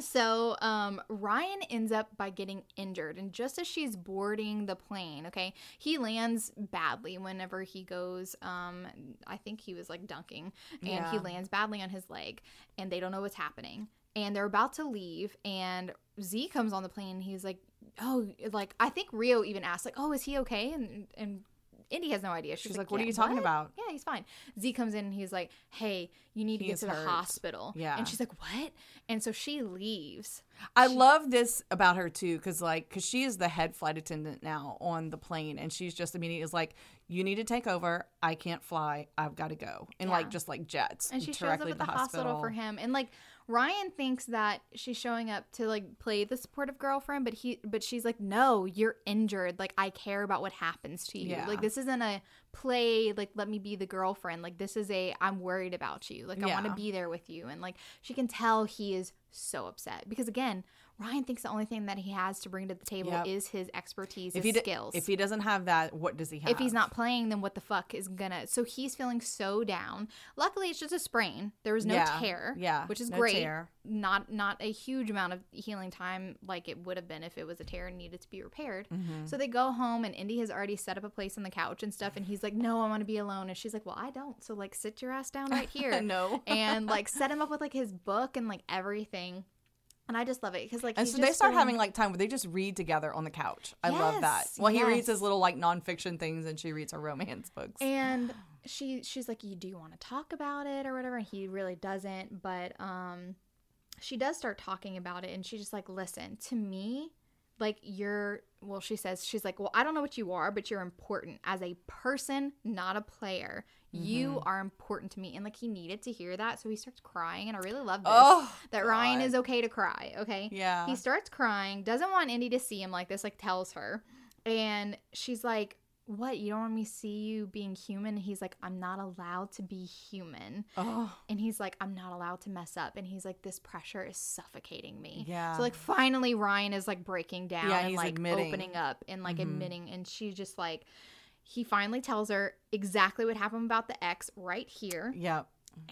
so um, Ryan ends up by getting injured, and just as she's boarding the plane, okay, he lands badly whenever he goes. Um, I think he was like dunking, and he lands badly on his leg, and they don't know what's happening. And they're about to leave, and Z comes on the plane. And he's like, "Oh, like I think Rio even asked, like, oh, is he okay?" And and Indy has no idea. She's, She's like, "What are you talking what?" about? Yeah, he's fine. Z comes in and he's like, "Hey, you need to get to the hurt." hospital." Yeah. and she's like, "What?" And so she leaves. I love this about her too, because like, because she is the head flight attendant now on the plane, and she's just immediately is like, "You need to take over. I can't fly. I've got to go." And Yeah. like, just like jets, And she shows up directly at to the hospital. for him. And like Ryan thinks that she's showing up to like play the supportive girlfriend, but he but she's like, "No, you're injured. Like I care about what happens to you. Yeah. Like this isn't a play like let me be the girlfriend. Like this is a I'm worried about you. Like I want to be there with you." And like she can tell he is so upset because again, Ryan thinks the only thing that he has to bring to the table Yep. is his expertise, If his he d- skills. if he doesn't have that, what does he have? if he's not playing, then what the fuck is gonna? So he's feeling so down. Luckily, it's just a sprain. There was no Yeah, tear. yeah, which is no great. tear. Not not a huge amount of healing time like it would have been if it was a tear and needed to be repaired. Mm-hmm. So they go home and Indy has already set up a place on the couch and stuff. And he's like, "No, I want to be alone." And she's like, "Well, I don't. So like, sit your ass down right here." no. and like set him up with like his book and like everything. And I just love it because like And so they start having like time where they just read together on the couch. I love that. Yes, Well, he reads his little like nonfiction things, and she reads her romance books. and she she's like you do you want to talk about it or whatever and he really doesn't but um she does start talking about it and she's just like listen to me like you're well she says she's like well i don't know what you are but you're important as a person not a player you Mm-hmm. are important to me and like he needed to hear that so he starts crying and i really love this oh, that ryan is okay to cry okay yeah. he starts crying, doesn't want Indy to see him like this, like tells her. And she's like, What? You don't want me to see you being human? He's like, I'm not allowed to be human. oh, And he's like, I'm not allowed to mess up. And he's like, This pressure is suffocating me. Yeah. So like finally Ryan is like breaking down Yeah, and like admitting. opening up and like Mhm. admitting and she's just like he finally tells her exactly what happened about the ex right here yeah.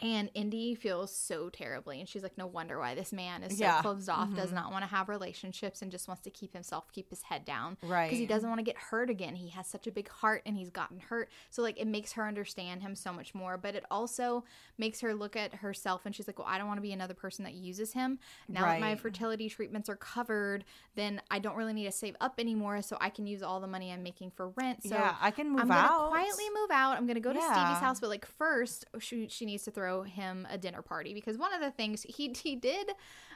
And Indy feels so terribly. And she's like, no wonder why this man is so Yeah. Mm-hmm. closed off, does not want to have relationships, and just wants to keep himself, keep his head down. Right. Because he doesn't want to get hurt again. He has such a big heart and he's gotten hurt. So, like, it makes her understand him so much more. But it also makes her look at herself and she's like, well, I don't want to be another person that uses him. Now that my fertility treatments are covered, then I don't really need to save up anymore. So I can use all the money I'm making for rent. So yeah, I can move I'm out. quietly move out. I'm gonna go to Yeah. Stevie's house, but like first, she she needs to throw him a dinner party because one of the things he he did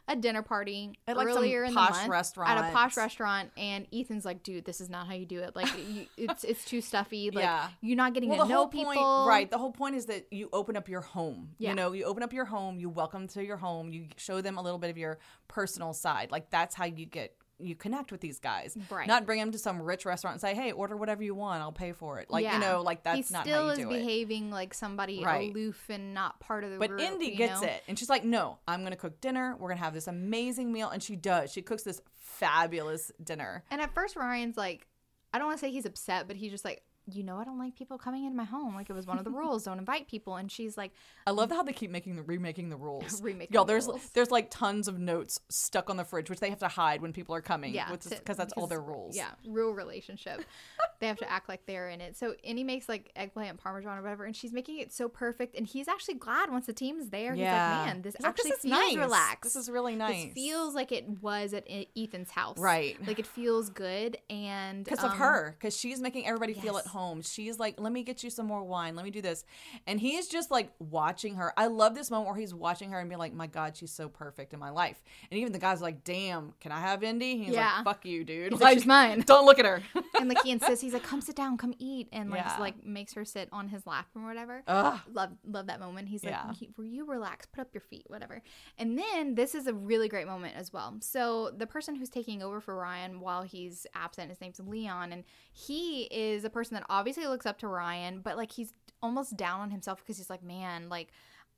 a dinner party At, like, earlier in the posh month at a posh restaurant, and Ethan's like, "Dude, this is not how you do it. Like, you, it's it's too stuffy. Like, Yeah. you're not getting Well, to the know whole people. point, right? The whole point is that you open up your home. Yeah. You know, you open up your home, you welcome to your home, you show them a little bit of your personal side. Like that's how you get you connect with these guys. Right. Not bring them to some rich restaurant and say, "Hey, order whatever you want, I'll pay for it." Like Yeah. you know, like that's he not still how you is do it. behaving like somebody Right. aloof and not part of the But group. Indy gets know? it. And she's like, no, I'm going to cook dinner. We're going to have this amazing meal. And she does. She cooks this fabulous dinner. And at first, Ryan's like, I don't want to say he's upset, but he's just like, you know, I don't like people coming into my home. Like it was one of the rules, don't invite people. And she's like, I love how they keep making the remaking the rules. Remaking Y'all, the there's rules. there's like tons of notes stuck on the fridge, which they have to hide when people are coming. yeah, because that's all their rules. Yeah, real relationship. they have to act like they're in it. So Indy makes like eggplant parmesan or whatever, and she's making it so perfect. And he's actually glad once the team's there. He's like, man, this He's like, actually is feels nice. relaxed. This is really nice. This feels like it was at Ethan's house. Right. Like it feels good. And because of um, her because she's making everybody feel at home she's like let me get you some more wine let me do this and he's just like watching her i love this moment where he's watching her and being like my god she's so perfect in my life and even the guy's like damn can i have indy he's Yeah. like fuck you dude like, "She's mine." don't look at her and like he insists, he's like, come sit down, come eat. And like, Yeah. like makes her sit on his lap or whatever. Ugh. love love that moment. He's like, Yeah. "You- you relax? Put up your feet, whatever." And then this is a really great moment as well. So the person who's taking over for Ryan while he's absent, his name's Leon, and he is a person that obviously looks up to Ryan, but like he's almost down on himself because he's like, "Man, like."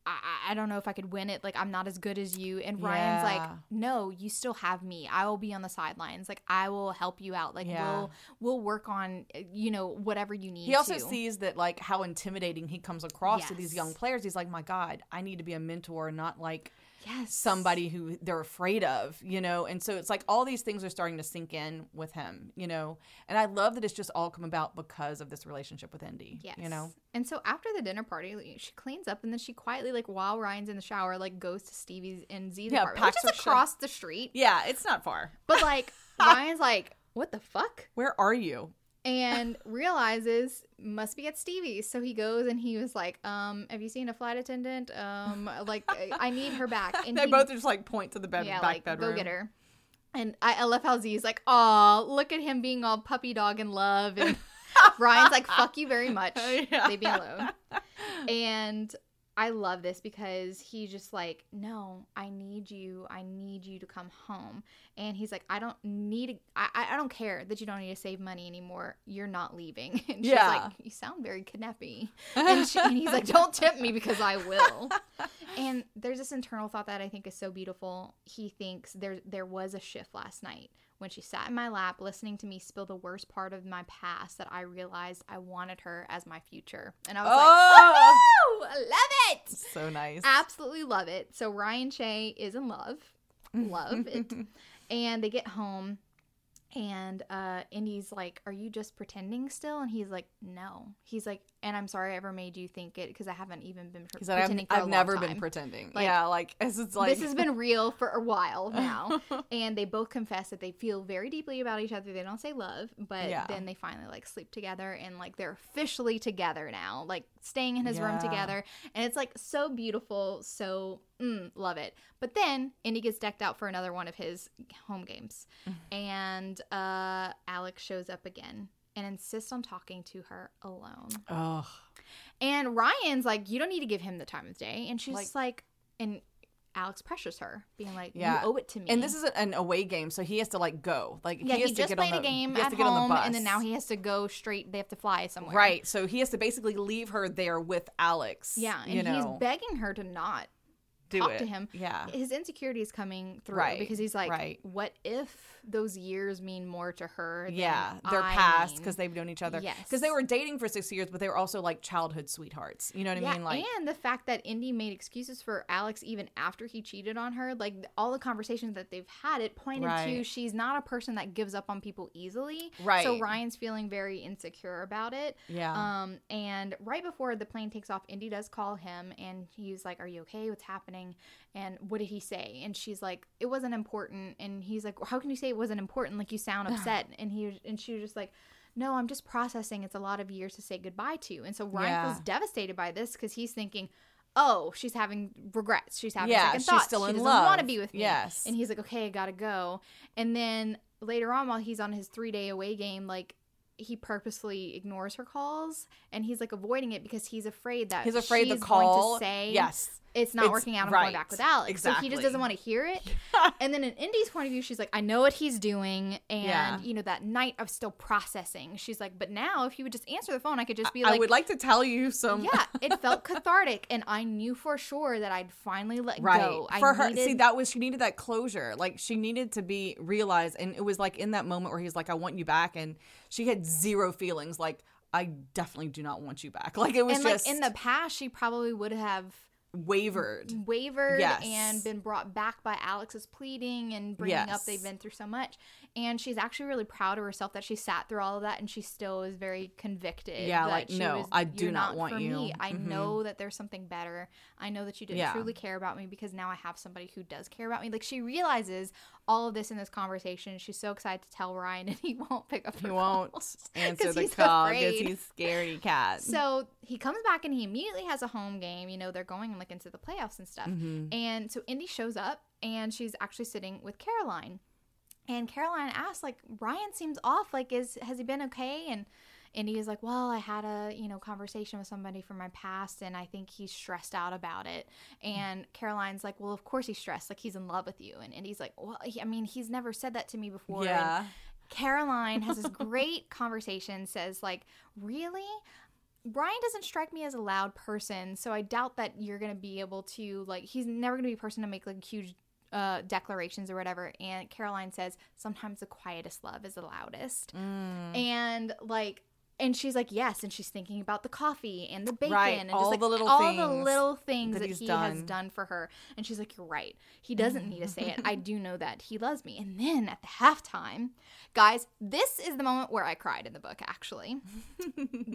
I, I- don't know if I could win it. Like I'm not as good as you. And Ryan's like, no, you still have me. I will be on the sidelines. Like I will help you out. Like Yeah. we'll we'll work on you know whatever you need. he also to. sees that like how intimidating he comes across to these young players he's like my god i need to be a mentor not like yes somebody who they're afraid of, you know? And so it's like all these things are starting to sink in with him, you know? And I love that it's just all come about because of this relationship with Indy, Yes. you know? And so after the dinner party, she cleans up and then she quietly, like while Ryan's in the shower, like goes to Stevie's and Z's Yeah, apartment, which is shit. across the street. Yeah, it's not far. But like Ryan's like, what the fuck? Where are you? And realizes must be at Stevie's. So he goes and he was like, um, have you seen a flight attendant? Um, like I- need her back. And they he, both just like point to the bed, yeah, back like bedroom. go get her. And I, I love how Z's like, oh, look at him being all puppy dog in love, and Ryan's like, fuck you very much. Yeah. Leave me alone. And I love this because he's just like, no, I need you. I need you to come home. And he's like, I don't need, I, I don't care that you don't need to save money anymore. You're not leaving. And she's Yeah. like, you sound very knappy. And, she, and he's like, don't tempt me because I will. And there's this internal thought that I think is so beautiful. He thinks there there was a shift last night when she sat in my lap listening to me spill the worst part of my past that I realized I wanted her as my future. And I was Oh, like, "Woo! love it. so nice. Absolutely love it. So Ryan Shay is in love. Love it. And they get home and uh Indy's like, "Are you just pretending still?" And he's like, "No." He's like, "And I'm sorry I ever made you think it because I haven't even been pre- I've, pretending I've long never been time." pretending. Like, yeah, like, it's, it's like, this has been real for a while now. And they both confess that they feel very deeply about each other. They don't say love but Yeah. then they finally like sleep together and like they're officially together now like staying in his room together. And it's like so beautiful so mm, love it. But then indy gets decked out for another one of his home games. And uh alex shows up again and insists on talking to her alone oh, and Ryan's like, you don't need to give him the time of day. And she's Like- like, and Alex pressures her, being like, Yeah. you owe it to me. and this is an away game, so he has to like go. Like, yeah, he he, has to just get played on a the, game at to home, bus. and then now he has to go straight. They have to fly somewhere. Right. So he has to basically leave her there with Alex. Yeah, and you know. he's begging her to not Do talk it. to him. Yeah. His insecurity is coming through Right, because he's like, right. what if those years mean more to her? Than Yeah, they're I past because they've known each other. Yes. because they were dating for six years, but they were also like childhood sweethearts. You know what I mean? Like, and the fact that Indy made excuses for Alex even after he cheated on her, like all the conversations that they've had, it pointed to she's not a person that gives up on people easily. Right. So Ryan's feeling very insecure about it. yeah, Um, and right before the plane takes off, Indy does call him and he's like, Are you okay? What's happening? And what did he say? And she's like, It wasn't important. And he's like, How can you say it wasn't important? Like you sound upset. and he and she was just like, No, I'm just processing. It's a lot of years to say goodbye to. And so Ryan Yeah. feels devastated by this because he's thinking, Oh, she's having regrets. She's having Yeah, second she's thoughts. still she in doesn't love. want to be with me. Yes. And he's like, Okay, I gotta go. And then later on, while he's on his three day away game, like he purposely ignores her calls and he's like avoiding it because he's afraid that he's afraid the she's call. going to say yes, it's not It's- working out. I'm right. going back with Alex. So he just doesn't want to hear it. and then in Indy's point of view, she's like, I know what he's doing, and Yeah. you know that night I was still processing. She's like, but now if he would just answer the phone, I could just be I like, I would like to tell you some. yeah, it felt cathartic, and I knew for sure that I'd finally let Right. go. I For her, needed- see, that was, she needed that closure. Like, she needed to be realized. And it was like in that moment where he's like, I want you back. And she had zero feelings. Like, I definitely do not want you back. Like, it was and just like in the past, she probably would have wavered. wavered Yes. and been brought back by Alex's pleading and bringing up they've been through so much. And she's actually really proud of herself that she sat through all of that and she still is very convicted. Yeah, that like, she no, was, I do "You're not want for you." Me. I Mhm. know that there's something better. I know that you didn't Yeah. truly care about me because now I have somebody who does care about me. Like she realizes all of this in this conversation. She's so excited to tell Ryan and he won't pick up He won't answer the he's call because he's scaredy cat. So he comes back and he immediately has a home game. You know, they're going like into the playoffs and stuff. Mhm. And so Indy shows up and she's actually sitting with Caroline. And Caroline asks, like, Ryan seems off. Like, is has he been okay? And is like, well, I had a you know conversation with somebody from my past, and I think he's stressed out about it. Hmm. And Caroline's like, well, of course he's stressed. Like he's in love with you. And Indy's like, well, he, I mean, he's never said that to me before. And yeah. Caroline has this great conversation, says, like, really? Ryan doesn't strike me as a loud person, so I doubt that you're gonna be able to like he's never gonna be a person to make like huge uh declarations or whatever. And Caroline says, sometimes the quietest love is the loudest. Mm. And like and she's like, yes, and she's thinking about the coffee and the bacon Right, and all just like the little all the things little things that that, he has done. done for her. And she's like, You're right. He doesn't need to say it. I do know that he loves me. And then at the halftime, guys, this is the moment where I cried in the book, actually.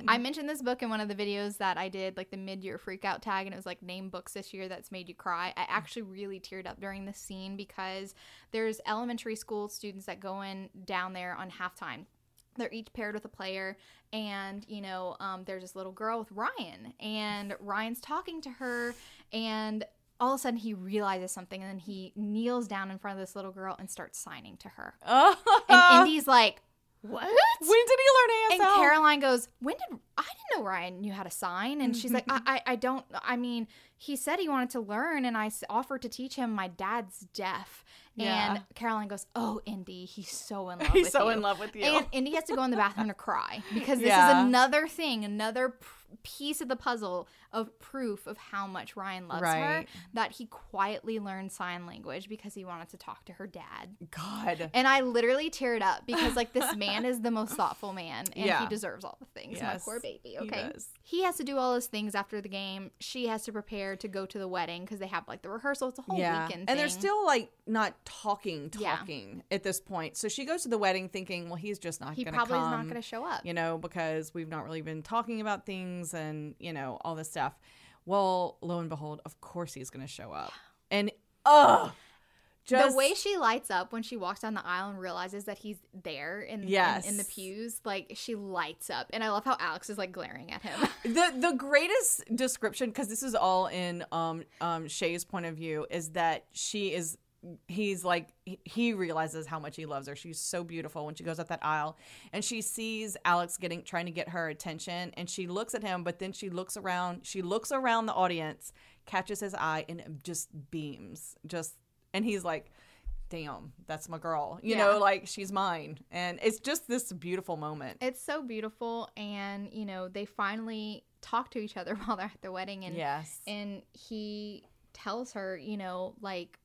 I mentioned this book in one of the videos that I did, like the mid year freakout tag, and it was like name books this year that's made you cry. I actually really teared up during this scene because there's elementary school students that go in down there on halftime. They're each paired with a player, and you know, um, there's this little girl with Ryan, and Ryan's talking to her, and all of a sudden he realizes something, and then he kneels down in front of this little girl and starts signing to her. And Indy's like, "What?" when did he learn ASL? And Caroline goes, "When did I didn't know Ryan knew how to sign?" And she's like, mm-hmm, I, mm-hmm. "I I don't. I mean, he said he wanted to learn, and I offered to teach him. My dad's deaf." Yeah. And Caroline goes, "Oh, Indy, he's so in love He's with so you." in love with you. And Indy has to go in the bathroom to cry because this Yeah. is another thing, another p- piece of the puzzle of proof of how much Ryan loves her. That he quietly learned sign language because he wanted to talk to her dad. God. And I literally teared up because like this man is the most thoughtful man and Yeah. he deserves all the things. My poor baby. Okay. does. He has to do all those things after the game. She has to prepare to go to the wedding because they have like the rehearsal. It's a whole yeah. weekend. And they're still like not talking, Yeah. talking at this point. So she goes to the wedding thinking, well, he's just not he going to probably come. is not going to show up. you know, because we've not really been talking about things and, you know, all this stuff. Well, lo and behold, of course he's going to show up. And, ugh. Just, the way she lights up when she walks down the aisle and realizes that he's there in, in- Yes. in, the pews, like she lights up. And I love how Alex is like glaring at him. the the greatest description because this is all in um um Shay's point of view is that she is he's like he- realizes how much he loves her. She's so beautiful when she goes up that aisle and she sees Alex getting trying to get her attention and she looks at him but then she looks around she looks around the audience catches his eye and just beams just and he's like damn that's my girl you Yeah. know like she's mine and it's just this beautiful moment it's so beautiful. And, you know, they finally talk to each other while they're at the wedding. And yes and he tells her, you know, like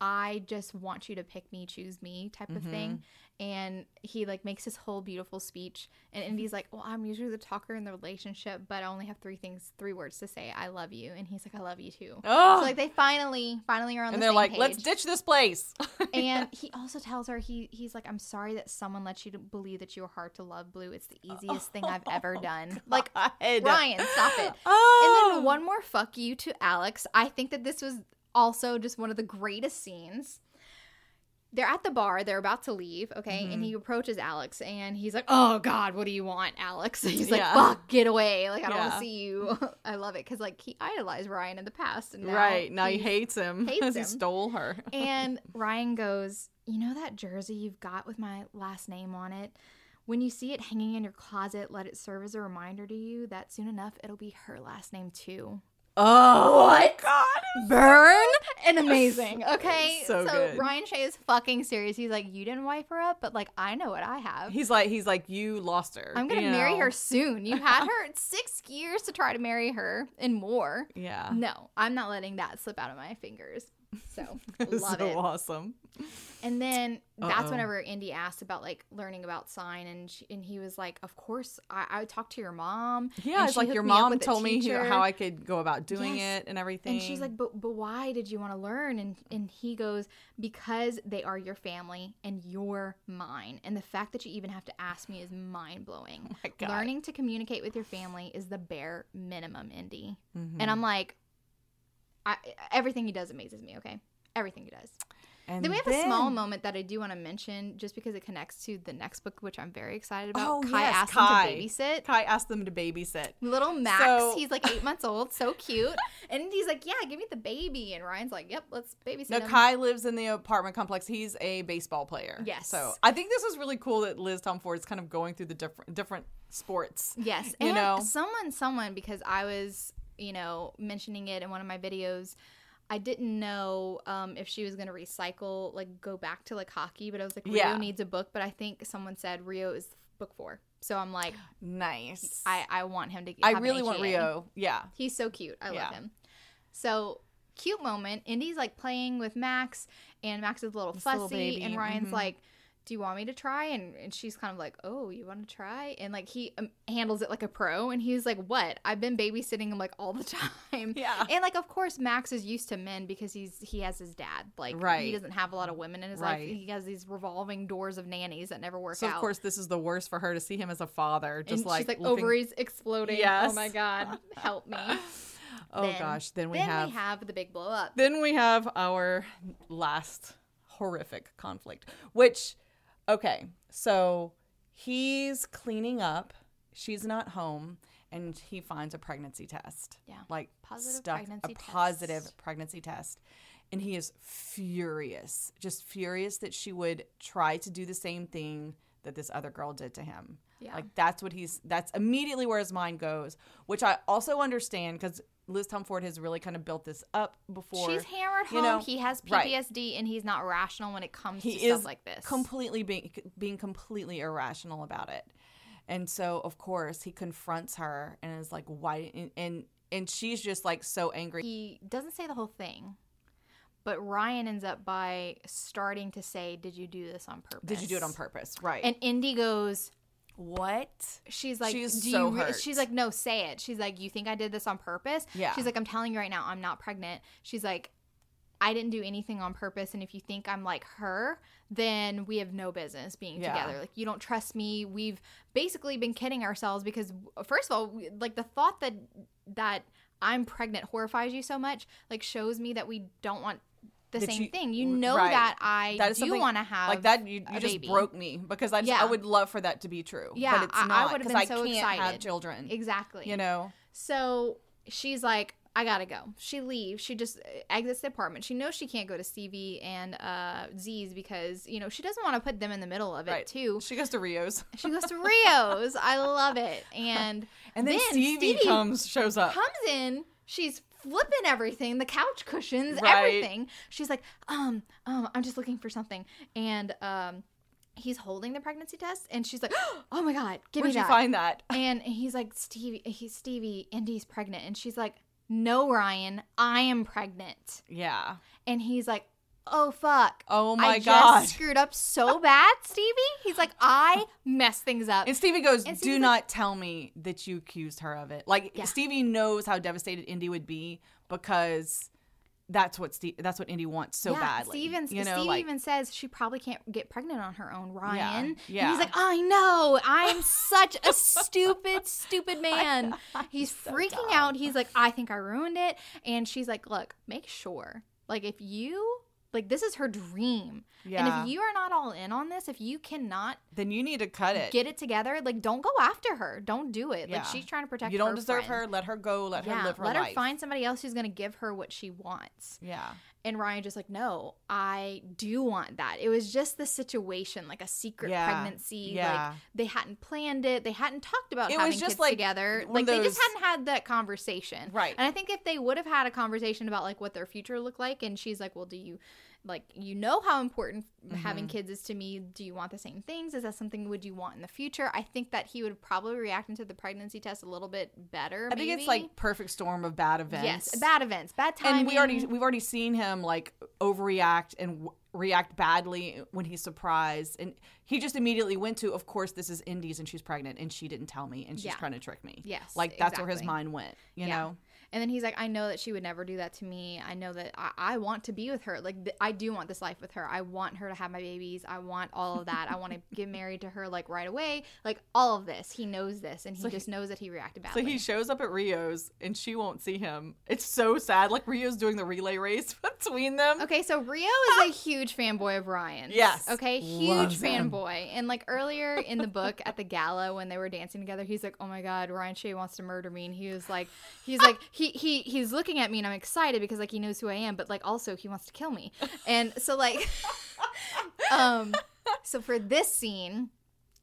I just want you to pick me, choose me type of thing. Mm-hmm. And he like makes this whole beautiful speech. And Indy's like, Well, I'm usually the talker in the relationship, but I only have three things, three words to say. I love you. And he's like, I love you too. Oh, So like they finally, finally are on and the they're like, page. let's ditch this place. and he also tells her he he's like, I'm sorry that someone let you to believe that you were hard to love, Blue. It's the easiest thing I've ever oh done. Like God. Ryan, stop it. Oh. And then oh. one more fuck you to Alex. I think that this was also just one of the greatest scenes. They're at the bar, they're about to leave, okay? Mm-hmm. And he approaches Alex and he's like, Oh God, what do you want, Alex? and He's like, Yeah. Fuck, get away. Like, I don't want to see you. I love it because, like, he idolized Ryan in the past. And now right now he hates him because he stole her. and Ryan goes, You know that jersey you've got with my last name on it? When you see it hanging in your closet, let it serve as a reminder to you that soon enough it'll be her last name too. Oh my God. Burn and amazing. Okay. So good. Ryan Shay is fucking serious. He's like, You didn't wipe her up, but like I know what I have. He's like he's like you lost her. I'm gonna you marry know? her soon. You had her six years to try to marry her and more. Yeah. No, I'm not letting that slip out of my fingers. So love so it. awesome. And then that's Uh-oh. whenever Indy asked about like learning about sign, and she, and he was like, "Of course, I, I would talk to your mom." Yeah, it's like your mom told me teacher." how I could go about doing Yes. it and everything. And she's like, "But but why did you want to learn?" And and he goes, "Because they are your family and you're mine. And the fact that you even have to ask me is mind blowing. Oh. Learning to communicate with your family is the bare minimum, Indy." Mhm. And I'm like, I, everything he does amazes me. Okay, everything he does. And then we have a small moment that I do want to mention just because it connects to the next book, which I'm very excited about. Oh, Kai yes, asked Kai. him to babysit. Kai asked them to babysit. Little Max, So- he's like eight months old, so cute. And he's like, Yeah, give me the baby. And Ryan's like, Yep, let's babysit No, him. Kai lives in the apartment complex. He's a baseball player. Yes. So I think this is really cool that Liz Tomforde is kind of going through the different different sports. Yes. You and know? someone, someone, because I was, you know, mentioning it in one of my videos. I didn't know um, if she was going to recycle, like go back to like hockey, but I was like, Rio Yeah. needs a book. But I think someone said Rio is book four. So I'm like, Nice. I, I want him to get I really want. Rio. Yeah. He's so cute. I Yeah. love him. So cute moment. Indy's like playing with Max, and Max is a little This fussy, little and Ryan's mhm. like, "Do you want me to try?" And and she's kind of like, "Oh, you want to try?" And like he um, handles it like a pro, and he's like, "What? I've been babysitting him like all the time." Yeah. And like, of course, Max is used to men because he's he has his dad. Like, right. he doesn't have a lot of women in his Right. life. He has these revolving doors of nannies that never work out. So out. of course this is the worst for her to see him as a father. Just and like, she's like looking- ovaries exploding. Yes. Oh my god, help me. Oh Then- gosh. Then we then have we have the big blow up. then we have our last horrific conflict which okay so he's cleaning up. She's not home and he finds a pregnancy test. Yeah. like Positive stuff pregnancy a positive pregnancy test. And he is furious just furious that she would try to do the same thing that this other girl did to him. Yeah. like that's what he's that's immediately where his mind goes which i also understand because liz Ford has really kind of built this up before She's hammered you home. know, he has right. PTSD and he's not rational when it comes he to is stuff like this. completely being being completely irrational about it and so of course he confronts her and is like why and and, and she's just like so angry he doesn't say the whole thing, but Ryan ends up by starting to say, "Did you do this on purpose? did you do it on purpose right And Indy goes, what she's like, She's "Do so you hurt. She's like, no, say it. She's like, you think I did this on purpose? Yeah. She's like, I'm telling you right now, I'm not pregnant. She's like, I didn't do anything on purpose. And if you think I'm like her, then we have no business being Yeah. together. Like, you don't trust me. We've basically been kidding ourselves because, first of all, like the thought that that I'm pregnant horrifies you so much, like shows me that we don't want the same you- thing. You know right. that I That is do want to have like that you, you just baby. broke me because I just, Yeah. I would love for that to be true Yeah, but it's I- I not because been I so can't have excited. children Exactly. you know So she's like, I gotta go. She leaves. She just exits the apartment. She knows she can't go to Stevie and uh, Z's because you know she doesn't want to put them in the middle of it right too. she goes to rio's She goes to Rio's. I love it. And and then, stevie, comes shows up comes in. She's flipping everything, the couch cushions, Right. everything. She's like, um, um, I'm just looking for something, and um. He's holding the pregnancy test, and she's like, "Oh my god, give where'd me you find that And he's like, Stevie, he's Stevie, Indy's pregnant. And she's like, no, Ryan, I am pregnant. Yeah. And he's like, oh, fuck. Oh my I god. just screwed up so bad, Stevie. He's like, I messed things up. And Stevie goes, And "Do not tell me that you accused her of it." Like Yeah. Stevie knows how devastated Indy would be because that's what Steve, that's what Indy wants so yeah, badly. Steve even, you know, Steve like even says she probably can't get pregnant on her own, Ryan. And yeah. he's like, I know. I'm such a stupid, stupid man. He's so freaking dumb. out. He's like, I think I ruined it. And she's like, look, make sure. Like, if you, like, this is her dream. yeah. And if you are not all in on this, if you cannot then you need to cut it. get it together, like, don't go after her. Don't do it. Yeah. Like, she's trying to protect you don't her deserve friend. her. Let her go. Let yeah, her live her life. let life. her find somebody else who's going to give her what she wants. Yeah. And Ryan just like, no, I do want that. It was just the situation, like a secret Yeah. pregnancy. Yeah. Like they hadn't planned it. They hadn't talked about It was just kids like together. Like of they just hadn't had that conversation. Right. And I think if they would have had a conversation about like what their future looked like, and she's like, well, do you like you know how important having Mm-hmm. kids is to me? Do you want the same things? Is that something would you want in the future? I think that he would probably react into the pregnancy test a little bit better. I think it's like perfect storm of bad events. yes, bad events, bad timing. and we already we've already seen him like overreact and w- react badly when he's surprised and he just immediately went to of course this is indies and she's pregnant and she didn't tell me and she's Yeah. trying to trick me Yes, like that's where his mind went you Yeah. know And then he's like, I know that she would never do that to me. I know that I, I want to be with her. Like, th- I do want this life with her. I want her to have my babies. I want all of that. I want to get married to her, like, right away. Like, all of this. He knows this. And he So he- just knows that he reacted badly. so he shows up at rio's and she won't see him it's so sad like rio's doing the relay race between them Okay, so Rio is a huge fanboy of Ryan. Yes. Okay, huge fanboy. And like earlier in the book at the gala when they were dancing together, he's like, "Oh my god, Ryan Shay wants to murder me." And he was like, he's like, he he he's looking at me and I'm excited because like he knows who I am, but like also he wants to kill me. And so like, um, so for this scene,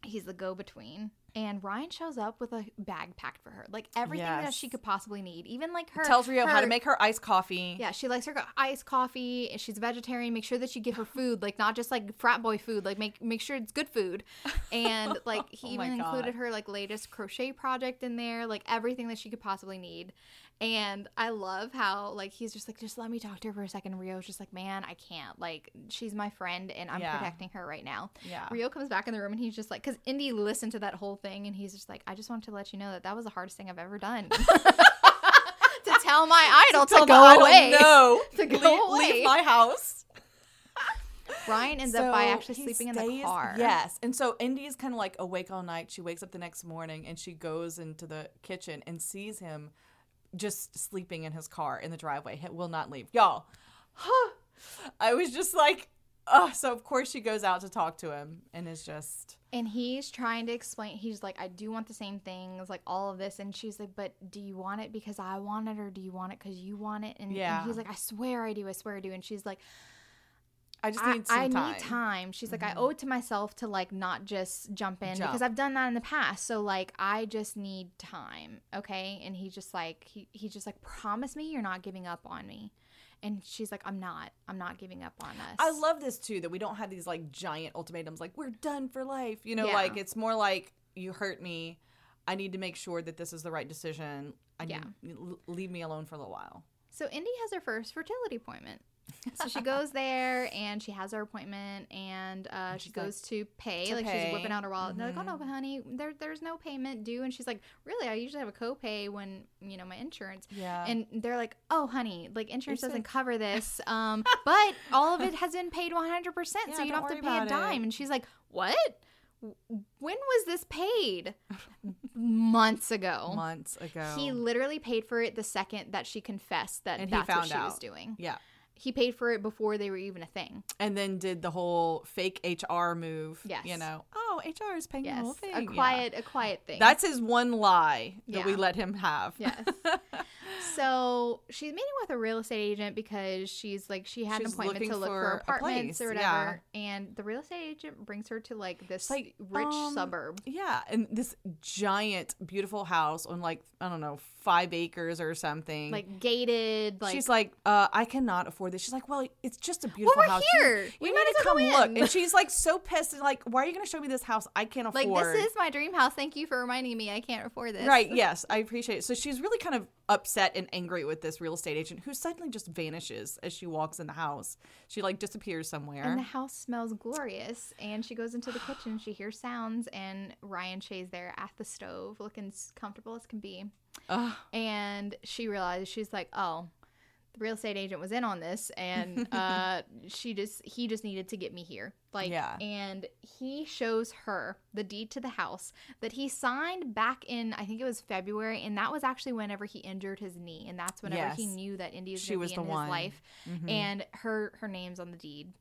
he's the go-between. And Ryan shows up with a bag packed for her, like everything that she could possibly need, even like her tells rio how to make her iced coffee yeah, she likes her iced coffee. and She's a vegetarian. Make sure that you give her food, like not just like frat boy food. Like make make sure it's good food. And like he Oh even included her like latest crochet project in there, like everything that she could possibly need. And I love how like he's just like, just let me talk to her for a second. Rio's just like, man, I can't. Like she's my friend, and I'm Yeah. protecting her right now. yeah Rio comes back in the room and he's just like, because Indy listened to that whole thing and he's just like, I just wanted to let you know that that was the hardest thing I've ever done. to tell my idol to, Tell go away. no To go leave, away. leave my house Ryan ends up by actually sleeping in the car. Yes. And so Indy is kind of like awake all night. She wakes up the next morning and she goes into the kitchen and sees him just sleeping in his car in the driveway. He will not leave. Y'all, huh. I was just like, oh, so of course she goes out to talk to him and is just, And he's trying to explain. He's like, I do want the same things, like all of this. And she's like, But do you want it because I want it, or do you want it because you want it? And, and he's like, I swear I do. I swear I do. And she's like, I just I, need some I time. need time. She's like, I Mhm. owe it to myself to like not just jump in Jump. because I've done that in the past. So like, I just need time. Okay. And he just like, he, he just like, promise me you're not giving up on me. And she's like, I'm not. I'm not giving up on us. I love this too that we don't have these like giant ultimatums like we're done for life. You know, Yeah. like it's more like you hurt me. I need to make sure that this is the right decision. I need leave me alone for a little while. So Indy has her first fertility appointment. So she goes there and she has her appointment and uh, she she's like, goes to pay. "To like pay." she's whipping out her wallet. And they're like, "Oh no, Mhm. honey, there, there's no payment due." And she's like, "Really? I usually have a copay when you know my insurance." Yeah. And they're like, "Oh, honey, like insurance It's doesn't cover this, um, but all of it has been paid 100, percent Yeah, so you don't don't have to pay a dime." it. And she's like, "What? When was this paid? Months ago." months ago. He literally paid for it the second that she confessed that And he that's what she was doing. yeah. He paid for it before they were even a thing. And then did the whole fake HR move. Yes. You know, oh, HR is paying the whole Yes, thing. a Yeah. quiet, a quiet thing. That's his one lie that we let him have. yes. so she's meeting with a real estate agent because she's like she had She's an appointment to look for for apartments or whatever, and the real estate agent brings her to like this like, rich um, suburb. Yeah, and this giant, beautiful house on like I don't know five acres or something. Like gated, like she's like, uh, I cannot afford this. She's like, well, it's just a well, beautiful we're house. here. You, we you might need to come look. And she's like so pissed and like, why are you going to show me this house I can't afford? Like this is my dream house. Thank you for reminding me. I can't afford this. Right, yes, I appreciate it. So she's really kind of upset and angry with this real estate agent who suddenly just vanishes as she walks in the house. She like disappears somewhere. And the house smells glorious. And she goes into the kitchen. She hears sounds, and Ryan Shay's there at the stove, looking as comfortable as can be. Ugh. And she realizes she's like, oh, the real estate agent was in on this, and uh, she just he just needed to get me here. Like, Yeah. and he shows her the deed to the house that he signed back in I think it was February, and that was actually whenever he injured his knee, and that's whenever he knew that Indy was She going to was be the in one. his life, Mhm. and her her name's on the deed.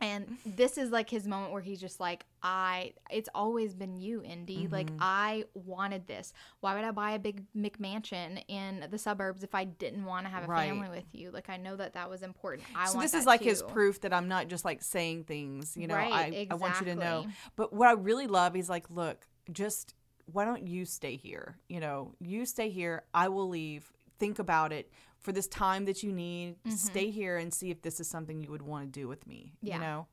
And this is like his moment where he's just like, I, it's always been you, Indy. Like, Mhm. I wanted this. Why would I buy a big McMansion in the suburbs if I didn't want to have a Right. family with you? Like, I know that that was important. I so want this is like his proof that I'm not just like saying things, you know. Right, I, I want you to know. But what I really love is like, look, just why don't you stay here? You know, you stay here. I will leave. Think about it for this time that you need. Mm-hmm. Stay here and see if this is something you would want to do with me. Yeah. You know.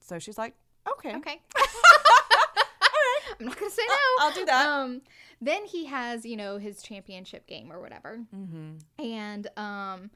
So she's like, okay, Okay. I'm not gonna say no. I'll do that. Um, then he has, you know, his championship game or whatever. mm-hmm. and um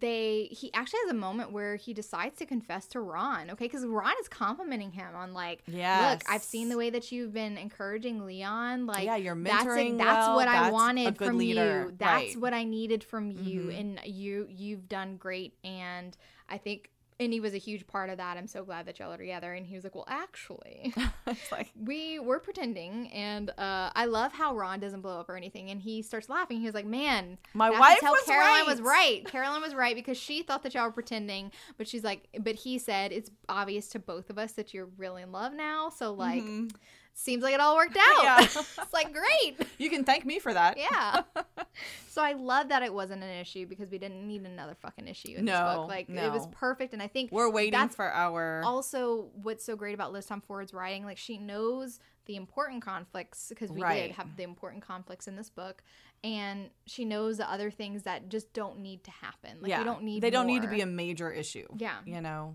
they he actually has a moment where he decides to confess to Ron, okay? Because Ron is complimenting him on like, look, I've seen the way that you've been encouraging Leon. Like, yeah, you're that's mentoring. That's well. what I That's a wanted from leader. you. That's right. what I needed from you, Mhm. and you you've done great. And I think. And he was a huge part of that. I'm so glad that y'all are together. And he was like, "Well, actually, like we were pretending." And uh, I love how Ron doesn't blow up or anything. And he starts laughing. He was like, "Man, my wife tell was Caroline right. was right. Caroline was right because she thought that y'all were pretending, but she's like, but he said it's obvious to both of us that you're really in love now. So like, Mhm. Seems like it all worked out. Yeah. it's like great. You can thank me for that. Yeah. so I love that it wasn't an issue because we didn't need another fucking issue in this book. Like it was perfect, and I think We're waiting That's for our. also what's so great about Liz Tomforde's writing. Like she knows the important conflicts because we Right. did have the important conflicts in this book, and she knows the other things that just don't need to happen. Like yeah, we don't need. They don't need to be a major issue. Yeah. You know.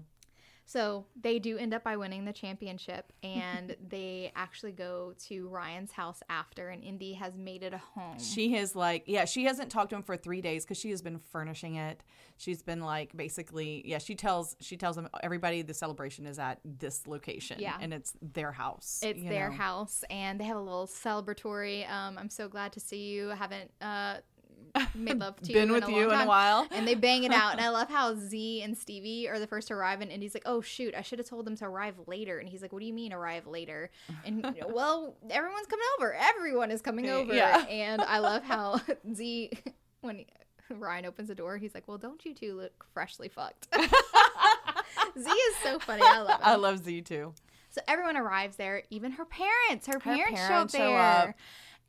So they do end up by winning the championship, and they actually go to Ryan's house after, and Indy has made it a home. She has like, yeah, she hasn't talked to him for three days because she has been furnishing it. She's been like, basically, yeah. She tells she tells them everybody the celebration is at this location. Yeah. and it's their house. it's their know. house, and they have a little celebratory. Um, I'm so glad to see you. I haven't uh, made love to Been you with in you in a while. and they bang it out. And I love how Z and Stevie are the first to arrive, and Indy's like, "Oh shoot, I should have told them to arrive later." And he's like, "What do you mean arrive later?" And well, everyone's coming over. Everyone is coming over. Yeah. And I love how Z when Ryan opens the door, he's like, "Well, don't you two look freshly fucked?" Z is so funny. I love it. I love Z too. So everyone arrives there, even her parents. Her parents, parents show show up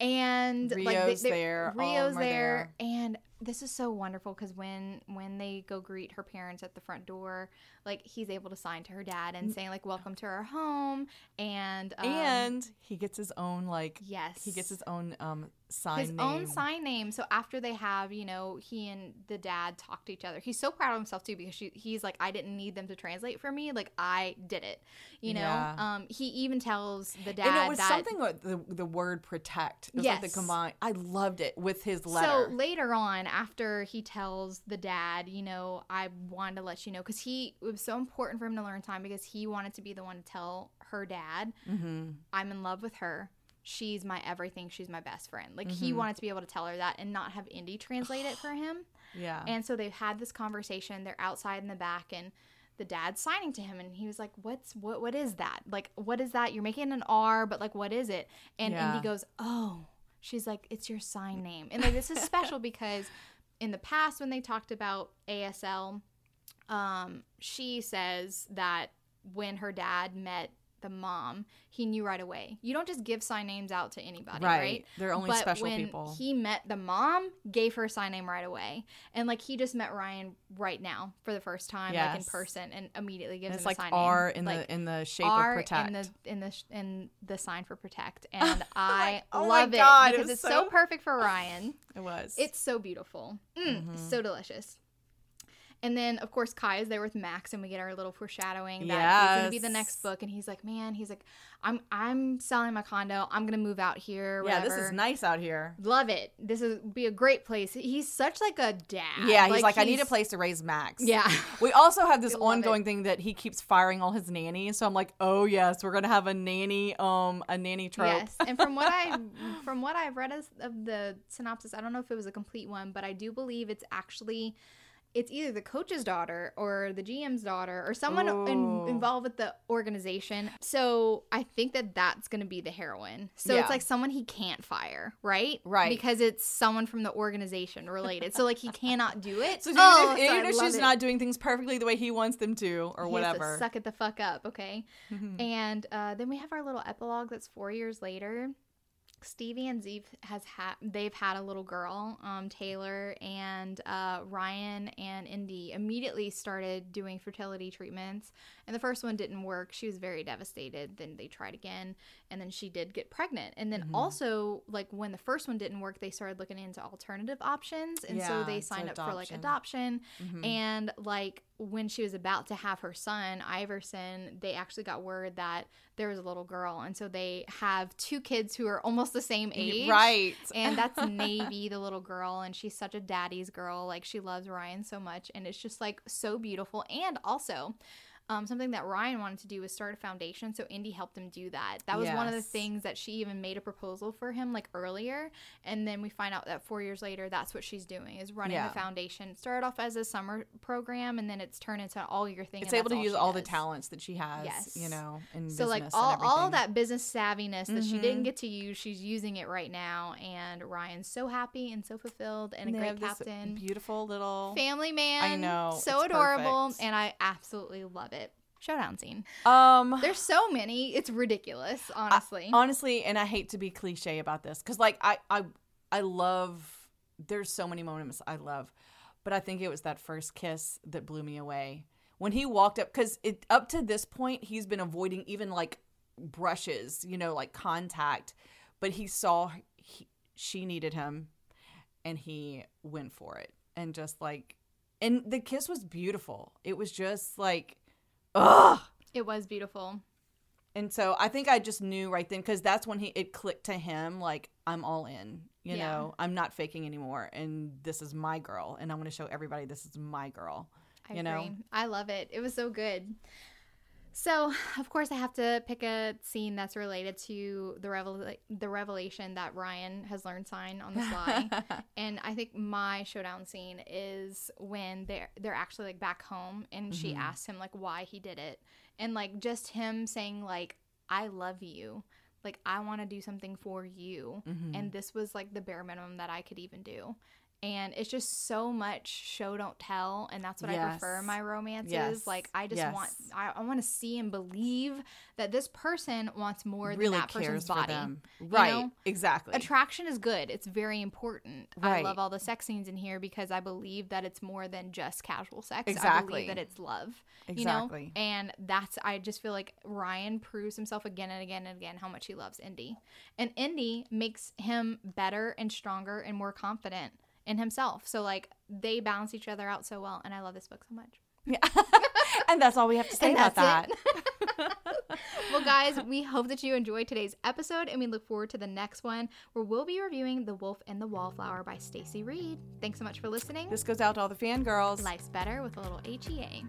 there. And like Rio's they, they- there, of Rio's them are there. And this is so wonderful because when when they go greet her parents at the front door, like he's able to sign to her dad and saying like "Welcome to our home," and um, and he gets his own like yes, he gets his own um sign his name. own sign name. So after they have, you know, he and the dad talk to each other. He's so proud of himself too because she, he's like, I didn't need them to translate for me. Like I did it. You know. Yeah. Um. He even tells the dad and it was that. something with the the word protect. It was like the Yes. combined. I loved it with his letter. So later on, after he tells the dad, you know, I wanted to let you know because he it was so important for him to learn time because he wanted to be the one to tell her dad, mm-hmm. I'm in love with her. She's my everything. She's my best friend. Like he Mhm. wanted to be able to tell her that and not have Indy translate it for him. Yeah. And so they've had this conversation. They're outside in the back and the dad's signing to him and he was like, What's what what is that? Like, what is that? You're making an R, but like what is it? And Yeah. Indy goes, Oh. She's like, It's your sign name. And like this is special because in the past when they talked about ASL, um, she says that when her dad met the mom, he knew right away. You don't just give sign names out to anybody, right? right. They're only but special when people. he met the mom, gave her a sign name right away, and like he just met Ryan right now for the first time, like in person, and immediately gives And him like a sign R name. in like, the in the shape R of protect. in the in the in the sign for protect, and I oh love God, it it because was it's so, so- perfect for Ryan. it was. It's so beautiful, mm, Mhm. so delicious. And then, of course, Kai is there with Max, and we get our little foreshadowing that he's gonna be the next book. And he's like, "Man, he's like, I'm I'm selling my condo. I'm gonna move out here. Yeah, this is nice out here. Love it. This is be a great place. He's such like a dad. Yeah, he's like, I need a place to raise Max. Yeah. We also have this ongoing thing that he keeps firing all his nannies. So I'm like, oh yes, we're gonna have a nanny, um, a nanny trope. Yes, and from what I from what I've read of the synopsis, I don't know if it was a complete one, but I do believe it's actually it's either the coach's daughter or the GM's daughter or someone in, involved with the organization. So I think that that's going to be the heroine. So Yeah. it's like someone he can't fire, right? Right. Because it's someone from the organization related. so like he cannot do it. So even Oh, if, so I if she's it. not doing things perfectly the way he wants them to, or He whatever. suck it the fuck up, okay? and uh, then we have our little epilogue that's four years later. Stevie and Zeev has had they've had a little girl, um, Taylor, and uh, Ryan and Indy immediately started doing fertility treatments. And the first one didn't work. She was very devastated. Then they tried again, and then she did get pregnant. And Mm-hmm. then also, like when the first one didn't work, they started looking into alternative options, and so they signed up for like adoption. adoption. And like when she was about to have her son, Iverson, they actually got word that there was a little girl. And so they have two kids who are almost the same age. Right. And that's Navy, the little girl. And she's such a daddy's girl. Like she loves Ryan so much. And it's just like so beautiful. And also, um, something that Ryan wanted to do was start a foundation. So Indy helped him do that. That was one of the things that she even made a proposal for him like earlier. And then we find out that four years later, that's what she's doing is running Yeah. the foundation. It started off as a summer program, and then it's turned into all your thing. it's able to use she all the talents that she has. Yes. You know, in So like all, all that business savviness that she didn't Mhm. get to use, she's using it right now. And Ryan's so happy and so fulfilled and And a great captain. beautiful little. Family man. I know, So adorable. perfect. And I absolutely love it. Showdown scene. Um, There's so many. It's ridiculous, honestly. honestly, and I hate to be cliche about this because, like, I, I, I love. There's so many moments I love, but I think it was that first kiss that blew me away when he walked up. Because it up to this point, he's been avoiding even like brushes, you know, like contact. But he saw he, she needed him, and he went for it, and just like, and the kiss was beautiful. It was just like, ugh. it was beautiful. And so I think I just knew right then because that's when he it clicked to him like I'm all in. You Yeah. know, I'm not faking anymore, and this is my girl, and I'm going to show everybody this is my girl. I you agree. know? I love it. It was so good. So, of course, I have to pick a scene that's related to the revel- the revelation that Ryan has learned sign on the sly. and I think my showdown scene is when they're they're actually like back home and she Mm-hmm. asks him like why he did it. And like just him saying like I love you. Like I want to do something for you. Mm-hmm. And this was like the bare minimum that I could even do. And it's just so much show don't tell, and that's what I prefer in my romances. Yes. Like I just Yes. want I, I want to see and believe that this person wants more really than that person's body. Right. know? Exactly. Attraction is good. It's very important. I love all the sex scenes in here because I believe that it's more than just casual sex. I Exactly. believe that it's love. Exactly. You know? And that's I just feel like Ryan proves himself again and again and again how much he loves Indy. And Indy makes him better and stronger and more confident in himself. So like they balance each other out so well and I love this book so much. Yeah. and that's all we have to say And about that. well, guys, we hope that you enjoyed today's episode and we look forward to the next one where we'll be reviewing The Wolf and the Wallflower by Stacy Reid. Thanks so much for listening. this goes out to all the fangirls. Life's better with a little E HEA.